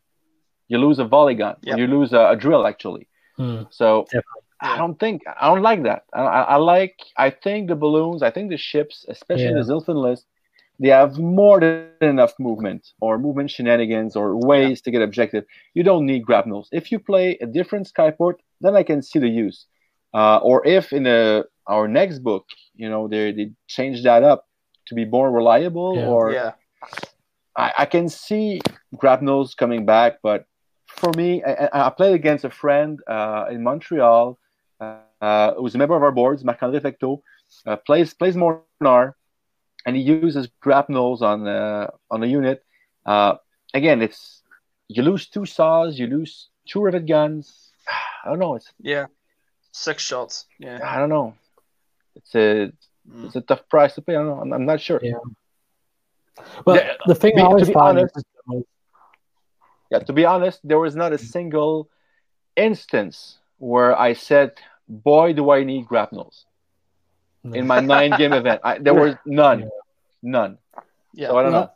you lose a volley gun, Yep. you lose a, a drill actually. Mm. So Definitely. I don't think I don't like that. I, I, I like I think the balloons, I think the ships, especially Yeah. the Zilfin list, they have more than enough movement or movement shenanigans or ways to get objective. You don't need grapnels. If you play a different skyport, then I can see the use. Uh, or if in a, our next book, you know, they they change that up to be more reliable, Yeah. or yeah, I, I can see grapnels coming back, but for me, I, I I played against a friend uh, in Montreal uh, who's a member of our boards, Marc-André Fecteau, uh, plays plays Mhornar, and he uses grapnels on uh, on the unit. Uh, again, it's you lose two saws, you lose two rivet guns. I don't know. It's yeah, six shots. Yeah, I don't know. It's a Mm. it's a tough price to pay. I don't know. I'm, I'm not sure. Yeah. Well, Yeah, the thing be- I to was be finding honest- yeah, to be honest, there was not a single instance where I said, "Boy, do I need grapnels." in my nine game event. I, there was none, Yeah. none. yeah. So I don't know.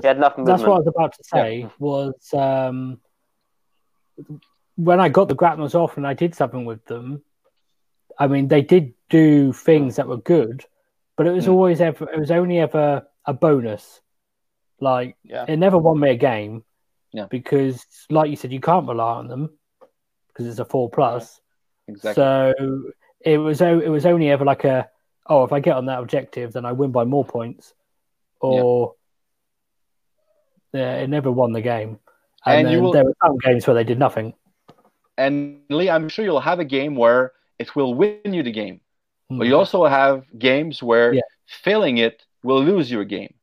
He had enough movement. That's what I was about to say. Was um, when I got the grapnels off and I did something with them. I mean, they did do things that were good, but it was Mm. always ever. It was only ever a bonus. Like Yeah. it never won me a game. Yeah. Because, like you said, you can't rely on them because it's a four plus. Exactly. So it was it was only ever like a oh if I get on that objective then I win by more points, or yeah, it never won the game. And, And you will- there were some games where they did nothing. and Lee, I'm sure you'll have a game where it will win you the game, but Mm. you also have games where Yeah. failing it will lose you a game.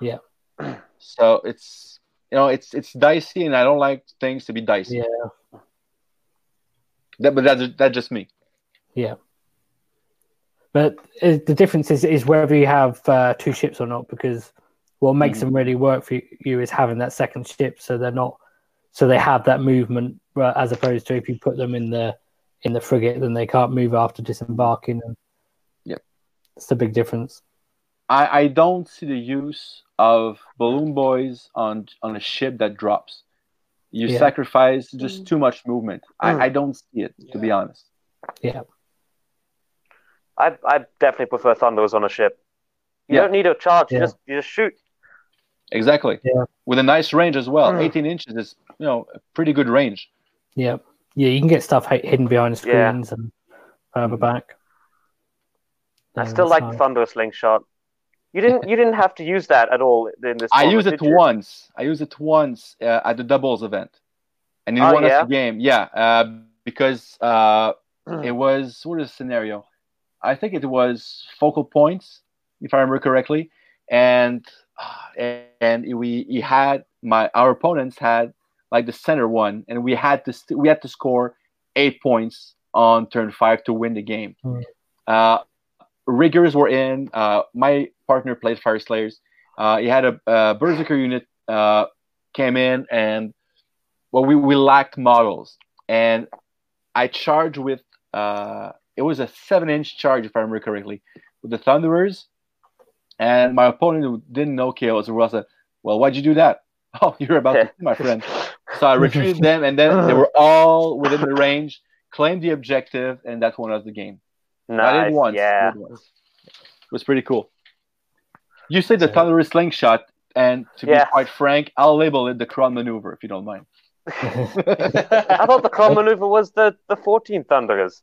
Yeah. So it's you know it's it's dicey, and I don't like things to be dicey. Yeah. That, but that's that's just me. Yeah. But the difference is is whether you have uh, two ships or not, because what makes Mhm. them really work for you is having that second ship, so they're not, so they have that movement, uh, as opposed to if you put them in the in the frigate, then they can't move after disembarking. And Yep. it's the big difference. I, I don't see the use of balloon boys on on a ship that drops. You Yeah. sacrifice just too much movement. Mm. I, I don't see it to be honest. Yeah. I I definitely prefer Thunderers on a ship. You Yeah. don't need a charge. You just you just shoot. Exactly. Yeah. With a nice range as well. Mm. 18 inches is you know a pretty good range. Yeah, yeah, you can get stuff hidden behind the Yeah. screens and further back. I still like nice. Thunder slingshot. You didn't you didn't have to use that at all in this. I format, used it once. I used it once uh, at the doubles event, and in Oh, one yeah? of the game, yeah, uh, because uh, Hmm. it was what is the scenario? I think it was focal points, if I remember correctly, and uh, and we he had my our opponents had like the center one, and we had to st- we had to score eight points on turn five to win the game. Hmm. Uh, riggers were in. Uh, my partner played Fyreslayers. Uh, he had a, a Berserker unit uh, came in and well, we, we lacked models, and I charged with uh, it was a seven inch charge if I remember correctly with the Thunderers, and my opponent who didn't know chaos was said, "Well, why'd you do that?" Oh, you're about to see my friend. So I retrieved them, and then they were all within the range, claimed the objective, and that won us the game. I Nice. did once. Yeah. did once. It was pretty cool. You said the Thunderous slingshot, and to Yeah. be quite frank, I'll label it the Cron maneuver if you don't mind. I thought the Cron maneuver was the, the 14 Thunderers.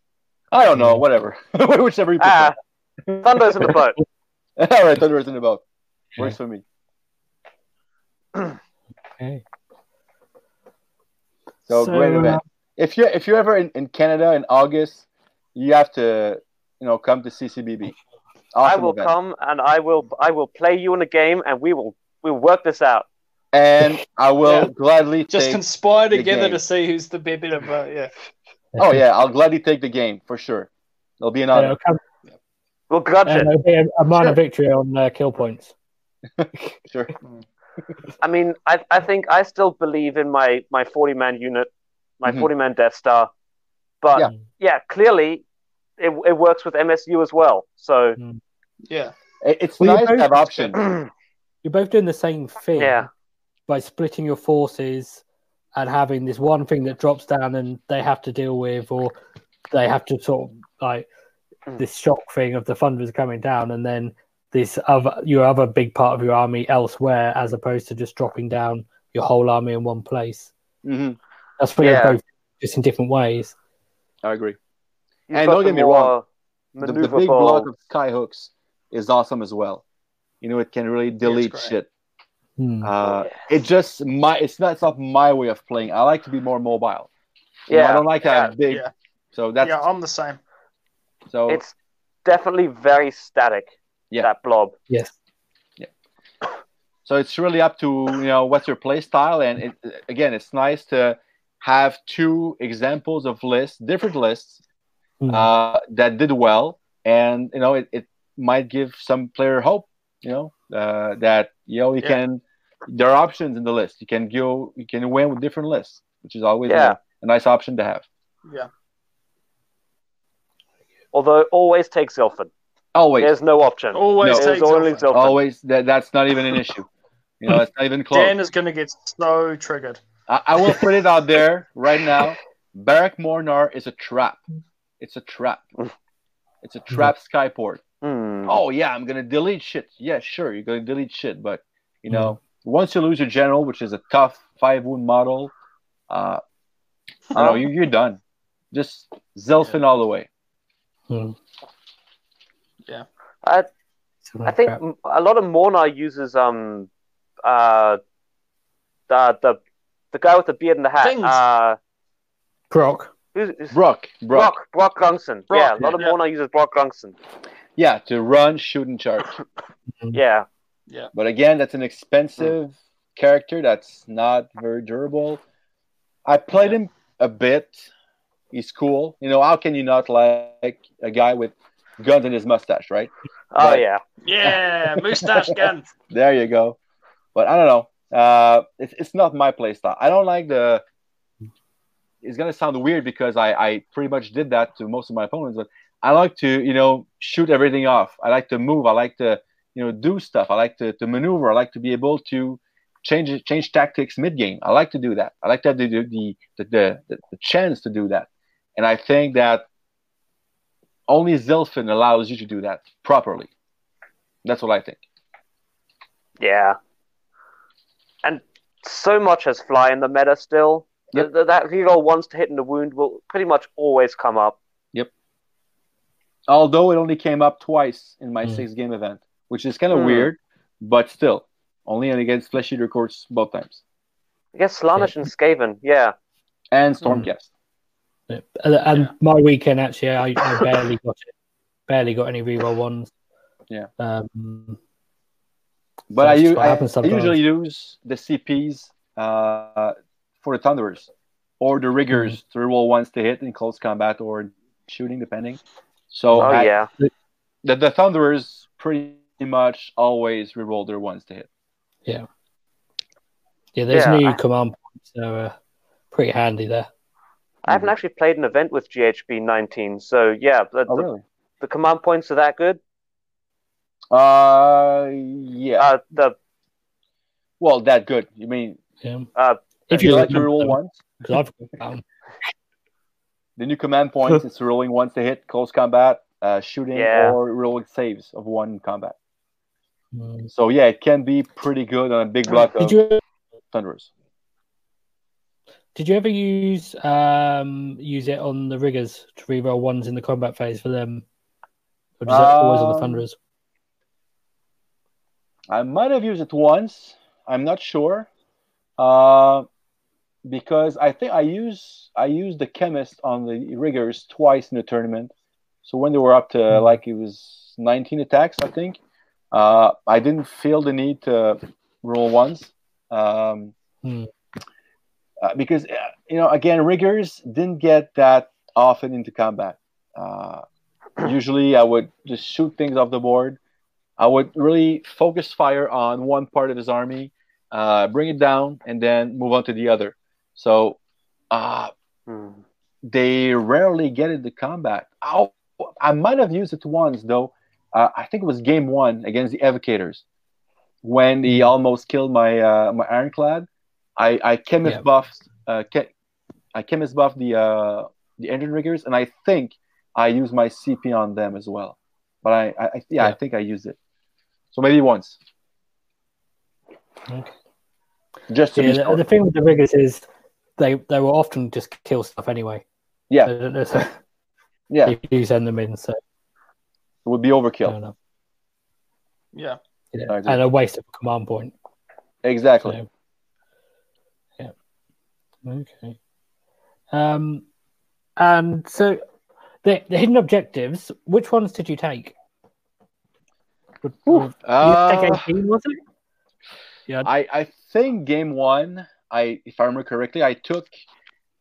I don't know, whatever, whichever you prefer. Ah, Thunderers in the boat. All right, Thunderous in the boat works for me. Okay. So, So, great event. If you if you're ever in, in Canada in August, you have to you know come to CCBB. I will event. come and I will I will play you in a game and we will we'll work this out. and I will Yeah. gladly Just take. conspire the together game. to see who's the better. Uh, yeah. oh yeah, I'll gladly take the game for sure. It'll be an honor. it'll We'll grudge and it. it'll be a, a minor Sure. victory on uh, kill points. Sure. I mean, I I think I still believe in my my 40 man unit, my Mhm. 40 man Death Star, but Yeah. yeah, clearly it, it works with MSU as well. So Yeah. It- It's Well, you nice to both- have options. You're both doing the same thing yeah, by splitting your forces and having this one thing that drops down and they have to deal with, or they have to sort of like Mm. this shock thing of the funders coming down, and then this other your other big part of your army elsewhere, as opposed to just dropping down your whole army in one place. hmm That's what Yeah. both just in different ways. I agree. You've And don't get me wrong, The, the big maneuverable- block of skyhooks is awesome as well. You know, it can really delete great. shit. Hmm. Uh, yes. It just my it's not it's not my way of playing. I like to be more mobile. You know, Yeah, I don't like to have big. yeah. So that's yeah, I'm the same. so it's definitely very static. Yeah. that blob. yes. Yeah. So it's really up to you know what's your play style, and it, again, it's nice to have two examples of lists, different lists Hmm. uh, that did well, and you know it, it might give some player hope. You know uh, that you know you Yeah. can there are options in the list. You can go, you can win with different lists, which is always Yeah. a, a nice option to have. Yeah. Although always take Zilfin. Always, There's no option. Always No. There's only Zilfin. Zilfin. always that that's not even an issue. You know, it's not even close. Dan is going to get so triggered. I, I will put it out there right now. Barak Mhornar is a trap. It's a trap. It's a trap skyport. Hmm. Oh yeah, I'm gonna delete shit. Yeah, sure, you're gonna delete shit, but you know, once you lose your general, which is a tough five wound model, uh, you know, you, you're done. Just Zilfin all the way. Hmm. I, I think crap. m- a lot of Mhornar uses um uh the the the guy with the beard and the hat. Things. Uh, Brokk. who's, who's Brokk, Brokk, Brokk Brokk Grungsson. Brokk, yeah, a lot of yeah. Mhornar uses Brokk Grungsson. yeah, to run, shoot, and charge. Yeah, Yeah. But again, that's an expensive character that's not very durable. I played him a bit. He's cool. You know, how can you not like a guy with guns in his mustache, right? oh But- yeah, Yeah, mustache guns. There you go. But I don't know. Uh, it's, it's not my play style. I don't like the. It's gonna sound weird because I, I pretty much did that to most of my opponents, but I like to you know shoot everything off. I like to move. I like to you know do stuff. I like to, to maneuver. I like to be able to change change tactics mid game. I like to do that. I like to have the the, the, the, the, the chance to do that. And I think that only Zilfin allows you to do that properly. That's what I think. yeah. And so much has fly in the meta still. Yep. Th- th- that reroll once to hit in the wound will pretty much always come up. Yep. Although it only came up twice in my Mm. six game event, which is kind of Mm. weird, but still, only against Flesh Eater courts both times I guess Slaanesh and Skaven. Yeah, and. Stormcast. Yeah. And, and my weekend actually, I, I barely got it. Barely got any reroll ones. Yeah. Um, But That's I, u- I, I usually use the CPs uh, for the Thunderers or the Riggers Mm. to roll ones to hit in close combat or shooting, depending. So oh I- yeah, the, the Thunderers pretty much always reroll their ones to hit. Yeah, Yeah, there's Yeah, new I- command points, so uh, pretty handy there. I haven't actually played an event with GHB 19, so yeah, the, Oh, really? the command points are that good. Uh, yeah. Uh, the well, that good. You mean Yeah. uh, If you you like to roll them, once? 'cause I've got them. The new command points is rolling once to hit close combat, uh, shooting, Yeah. or rolling saves of one combat. Mm. So yeah, it can be pretty good on a big block of Did you thunderers. Did you ever use um use it on the riggers to reroll ones in the combat phase for them? Or does it always on the Um, thunderers? I might have used it once. I'm not sure, uh, because I think I use I used the Khemist on the riggers twice in the tournament. So when they were up to Hmm. like it was 19 attacks, I think, uh, I didn't feel the need to roll once. Um, Hmm. Uh, because uh, you know, again, riggers didn't get that often into combat. Uh, usually, I would just shoot things off the board. I would really focus fire on one part of his army, uh, bring it down, and then move on to the other. So uh, hmm. they rarely get into combat. Oh, I might have used it once though. Uh, I think it was game one against the Evocators when he almost killed my uh, my Ironclad. I I Khemist Yeah. buffed uh, che- I Khemist buffed the uh, the Endrin riggers, and I think I used my CP on them as well. But I, I, I yeah, I think I used it. So maybe once, Okay. just to Yeah, the, the thing with the riggers is they they will often just kill stuff anyway. Yeah. They don't necessarily- yeah, you send them in, so it would be overkill. Yeah. Yeah. And a waste of a command point. Exactly. So, yeah. Okay. Um, and so the the hidden objectives. Which ones did you take? Uh, take 18, was it? Yeah. I, I think game one, I if I remember correctly, I took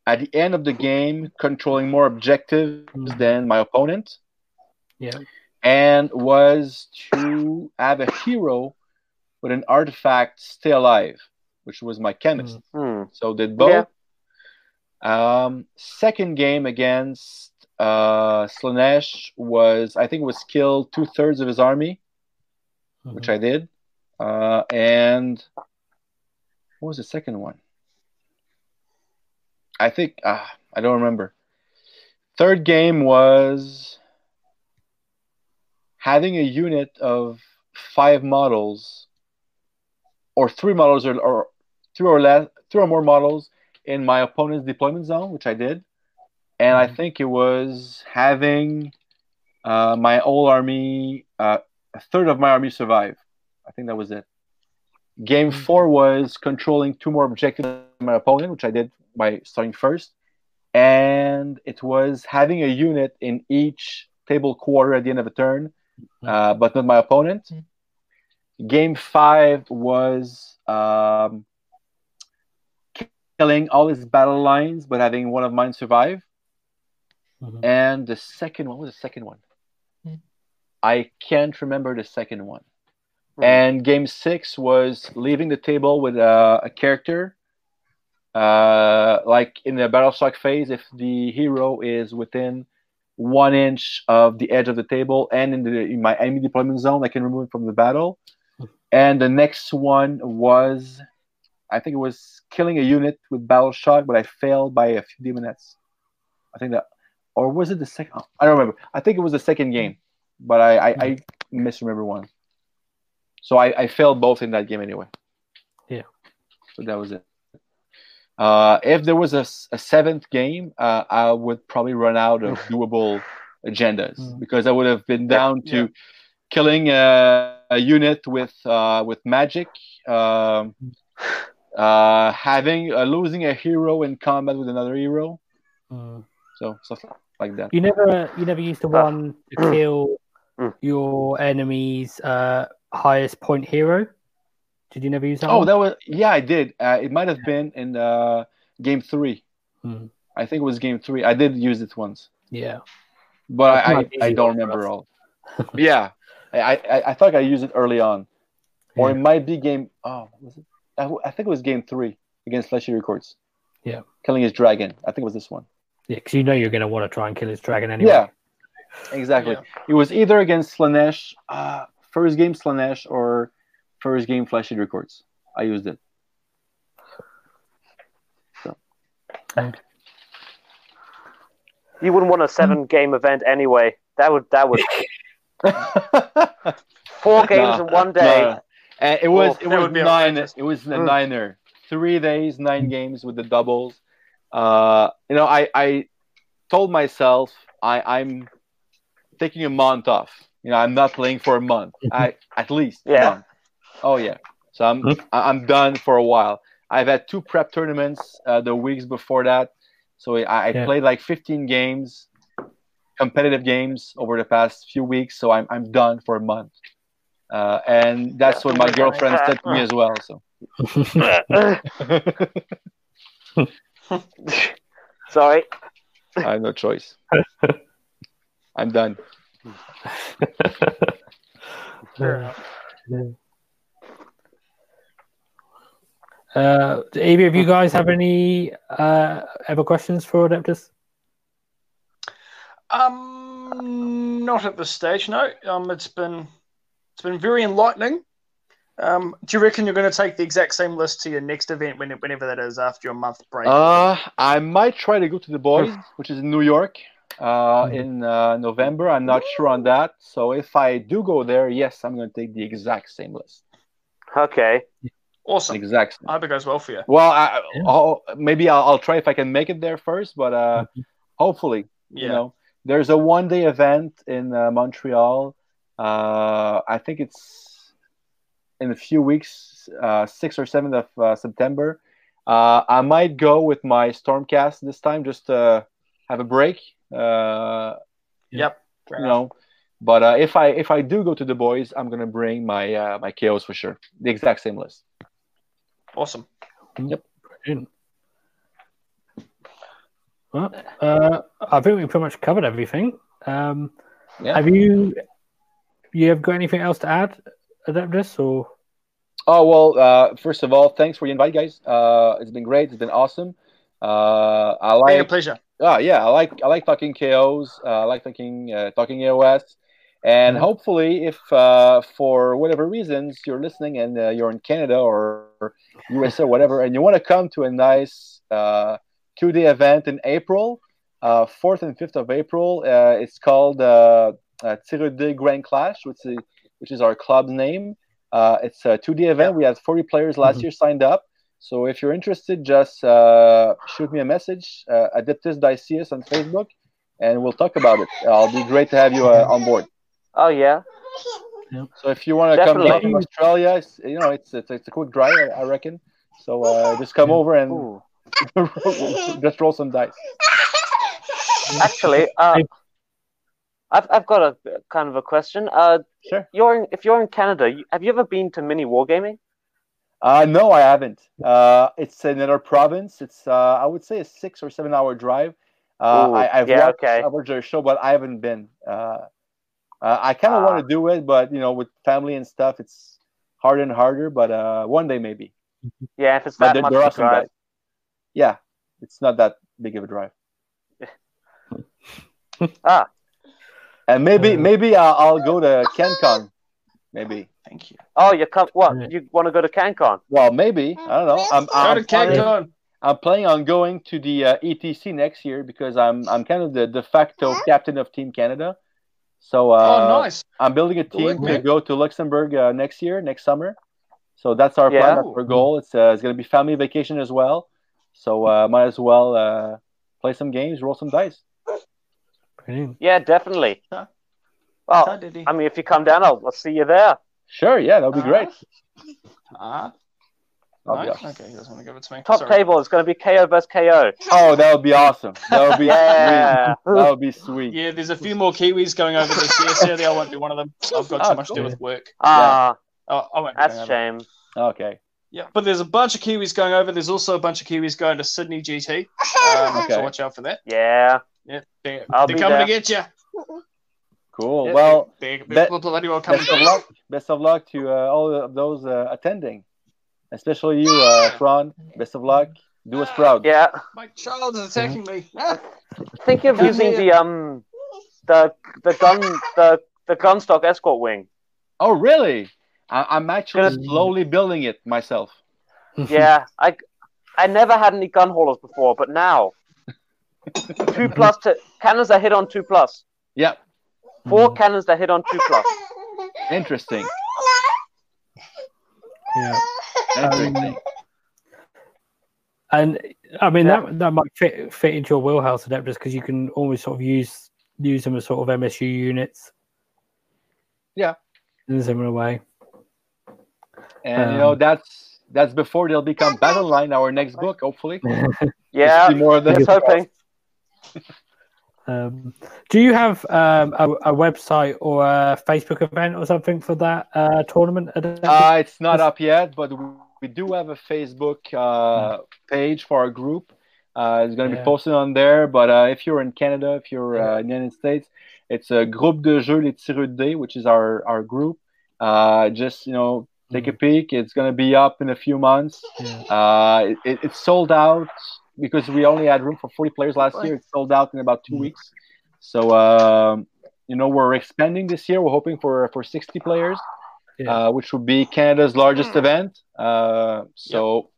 at the end of the game controlling more objectives Mhm. than my opponent, Yeah. and was to have a hero with an artifact stay alive, which was my Khemist. Hmm. So did both. Um, second game against uh, Slaanesh was I think was killed two thirds of his army, which Mhm. I did. Uh, and what was the second one? I think ah, I don't remember. Third game was having a unit of five models, or three models, or, or three or less, three or more models in my opponent's deployment zone, which I did. And I Mhm. think it was having uh, my whole army, uh, a third of my army survive. I think that was it. Game four was controlling two more objectives than my opponent, which I did by starting first. And it was having a unit in each table quarter at the end of a turn, uh, but not my opponent. Game five was um, killing all his battle lines, but having one of mine survive. Mhm. And the second one what was the second one? I can't remember the second one. Hmm. And game six was leaving the table with a, a character. Uh, like in the battle shock phase, if the hero is within one inch of the edge of the table and in the in my enemy deployment zone, I can remove it from the battle. And the next one was, I think it was killing a unit with battle shock, but I failed by a few daemonettes. I think that, or was it the second? I don't remember. I think it was the second game, but I I, I misremember one. So I, I failed both in that game anyway. Yeah. So that was it. Uh, if there was a seventh game, uh, I would probably run out of doable agendas Mm. because I would have been down to Yeah. killing a, a unit with uh, with magic, um, uh, having uh, losing a hero in combat with another hero, Mm. so stuff like that. You never, you never used the Ah. one to kill Mm. your enemy's uh, highest point hero. Did you never use that? Oh, one? that was yeah, I did. Uh, it might have been in uh, game three. Mm. I think it was game three. I did use it once, yeah. but I, I, I don't remember all. yeah, I, I I thought I used it early on, or Yeah. it might be game. Oh, was it? I, I think it was game three against Flesh Eater Courts. Yeah. killing his dragon. I think it was this one. Yeah, because you know you're going to want to try and kill his dragon anyway. Yeah, exactly. Yeah. It was either against Slaanesh, uh, first game Slaanesh, or first game Flesh Eater Courts. I used it. You wouldn't want a seven game event anyway. That would that would four games No, in one day. No. And it was Oh, it was would nine. outrageous. It was a Mm. niner. Three days, nine games with the doubles. Uh, you know, I I told myself I I'm taking a month off. You know, I'm not playing for a month. I at least a Yeah. month. Oh yeah. So I'm. I- I'm done for a while. I've had two prep tournaments uh, the weeks before that, so I, I Yeah. played like 15 games, competitive games over the past few weeks. So I'm I'm done for a month, uh, and that's what my girlfriend said to me as well. So Sorry. I have no choice. I'm done. Fair enough. Uh, either of you guys have any uh, ever questions for Adeptus? Um, not at this stage. No. Um, it's been it's been very enlightening. Um, do you reckon you're going to take the exact same list to your next event, when, whenever that is, after your month break? Uh, I might try to go to the boys, which is in New York, uh, in uh, November. I'm not sure on that. So if I do go there, yes, I'm going to take the exact same list. Okay. awesome. Exactly. I hope it goes well for you. Well, I, Yeah. I'll, maybe I'll, I'll try if I can make it there first, but uh, hopefully, Yeah. you know, there's a one day event in uh, Montreal. Uh, I think it's in a few weeks, uh, 6th or 7th of uh, September. Uh, I might go with my Stormcast this time just to have a break. Uh, Yep. Fair you know, but uh, if I if I do go to the boys, I'm gonna bring my uh, my KOs for sure. The exact same list. Awesome. Brilliant. Well, uh, I think we pretty much covered everything. Um, Yeah. Have you you have got anything else to add, Adeptus? Or Oh well, uh, first of all, thanks for the invite, guys. Uh, it's been great. It's been awesome. Uh, I Been a like, pleasure. oh yeah, I like I like talking KOs. Uh, I like talking uh, talking AOS, and Yeah. hopefully, if uh, for whatever reasons you're listening and uh, you're in Canada or USA or whatever, and you want to come to a nice uh, two day event in April, uh, fourth and fifth of April, uh, it's called uh, Tire de Grand Clash, which is which is our club's name. Uh, it's a 2D event. We had 40 players last Mhm. year signed up. So if you're interested, just uh, shoot me a message, uh, Adeptus Diceus on Facebook, and we'll talk about it. I'll be great to have you uh, on board. Oh yeah. So if you want to come down Definitely. Australia, it's, you know, it's, it's it's a quick drive, I, I reckon. So uh, just come over and just roll some dice. Actually, uh, I've I've got a kind of a question. Uh, Sure. you're in, if you're in Canada, have you ever been to mini wargaming? Uh, no, I haven't. Uh, it's another province. It's uh, I would say a six or seven hour drive. Uh, Ooh, I, I've yeah, watched, okay. I've watched their show, but I haven't been. Uh, uh, I kind of Ah. want to do it, but you know, with family and stuff, it's harder and harder. But uh, one day maybe. Yeah, if it's that much there of a some drive. Yeah, it's not that big of a drive. Ah, And maybe Uh, maybe I'll, I'll go to CanCon. Maybe. Thank you. oh, you come. What? Yeah. You want to go to CanCon? Well, maybe I don't know. I'm I'm, to planning, CanCon. I'm planning on going to the uh, ETC next year because I'm I'm kind of the de facto captain of Team Canada. So uh, oh, nice. I'm building a team to go to Luxembourg uh, next year, next summer. So that's our Yeah. plan, that's our goal. It's uh, it's gonna be family vacation as well. So uh, might as well uh, play some games, roll some dice. Brilliant. Yeah, definitely. Huh? Well, Hi, I mean, if you come down, I'll, I'll see you there. Sure, yeah, that'll be great. Ah, That'll nice. Okay, he doesn't want to give it to me. Top Sorry. table is going to be KO versus KO. Oh, that would be awesome. That would be Yeah. sweet. That would be sweet. Yeah, there's a few more Kiwis going over this year. Sadly, I won't be one of them. I've got Ah, too much to do with work. Ah, Oh, I won't that's a shame. Okay. Yeah, but there's a bunch of Kiwis going over. There's also a bunch of Kiwis going to Sydney GT. Um, Okay. So watch out for that. Yeah. Yeah, they're, I'll they're be coming there. to get you. Cool. Yeah, well, they're, they're be- bloody well coming. best of luck. Best of luck to uh, all of those uh, attending. especially you, uh, Cron. Best of luck. Do us proud. Yeah, My child is attacking me. Think of using the um the the gun the the Grundstok escort wing. Oh, really? I- I'm actually Good. slowly building it myself. Yeah, I I never had any gun haulers before, but now two plus to cannons that hit on two plus. Yep. Four cannons that hit on two plus. Interesting. Yeah. Interesting. And I mean Yeah. that that might fit fit into your wheelhouse, Adeptus, because you can always sort of use use them as sort of MSU units. Yeah. In a similar way. and you know Um, that's that's before they'll become Battle Line, our next book, hopefully. Yeah, See more of them. just hoping. Um, do you have um, a, a website or a Facebook event or something for that uh, tournament? Uh, it's not up yet, but we, do have a Facebook uh, page for our group. Uh, it's going to Yeah. be posted on there. But uh, if you're in Canada, if you're uh, in the United States, it's a Groupe de Jeux Les Tireux de which is our, our group. Uh, just, you know, take a peek. It's going to be up in a few months. Yeah. Uh, it, it, it's sold out because we only had room for 40 players last year. It sold out in about two Mm. weeks. So, um, you know, we're expanding this year. We're hoping for, for 60 players, Yeah. uh, which would be Canada's largest event. Uh, so,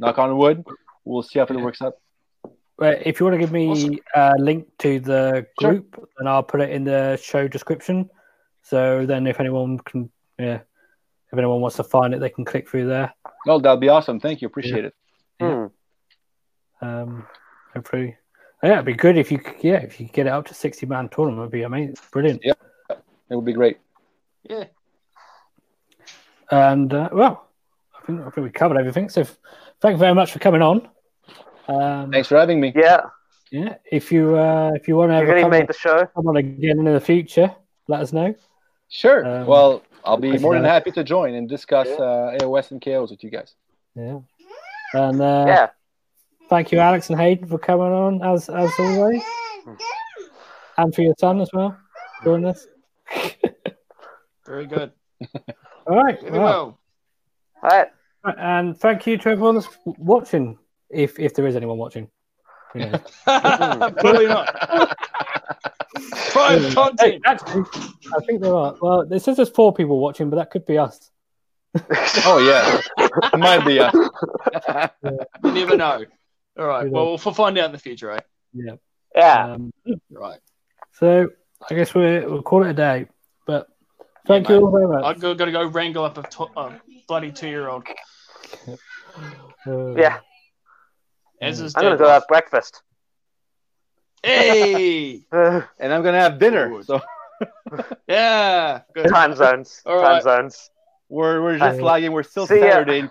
knock on wood. We'll see how it Yeah. works out. Well, if you want to give me Awesome. a link to the Sure. group, then I'll put it in the show description. So then, if anyone can, yeah, if anyone wants to find it, they can click through there. Well, that'll be awesome. Thank you. Appreciate it. Um, hopefully, yeah, it'd be good if you, could- yeah, if you could get it up to sixty man tournament, it'd be amazing, it's brilliant. Yeah. It would be great. Yeah. And uh, well, I think, I think we covered everything. So, thank you very much for coming on. Um, Thanks for having me. Yeah, Yeah, if you uh, if you want to you're ever gonna come, make the show. come on again in the future, let us know. Sure. Um, well, I'll be more than happy to join and discuss uh, AOS and KOs with you guys. Yeah. And uh, Yeah, thank you, Alex and Hayden, for coming on as as always, and for your son as well. Joining us. Very good. All right. Very well, well. all right. and thank you to everyone that's watching, if if there is anyone watching. Probably not. Prime hey, content. actually, I think there are. Well, it says there's four people watching, but that could be us. Oh, yeah. It might be. Uh, You never know. All right. Well, we'll we'll find out in the future, eh? Yeah. Yeah, Um, Right. so I guess we we'll call it a day. But thank Yeah, you all very much. I've got, got to go wrangle up a, to- a bloody two year old. Uh, yeah. As is I'm gonna go have breakfast. Hey! And I'm going to have dinner. Good. So Yeah. Good. time zones. All time right. zones. we're, we're just lagging. We're still see. Saturday in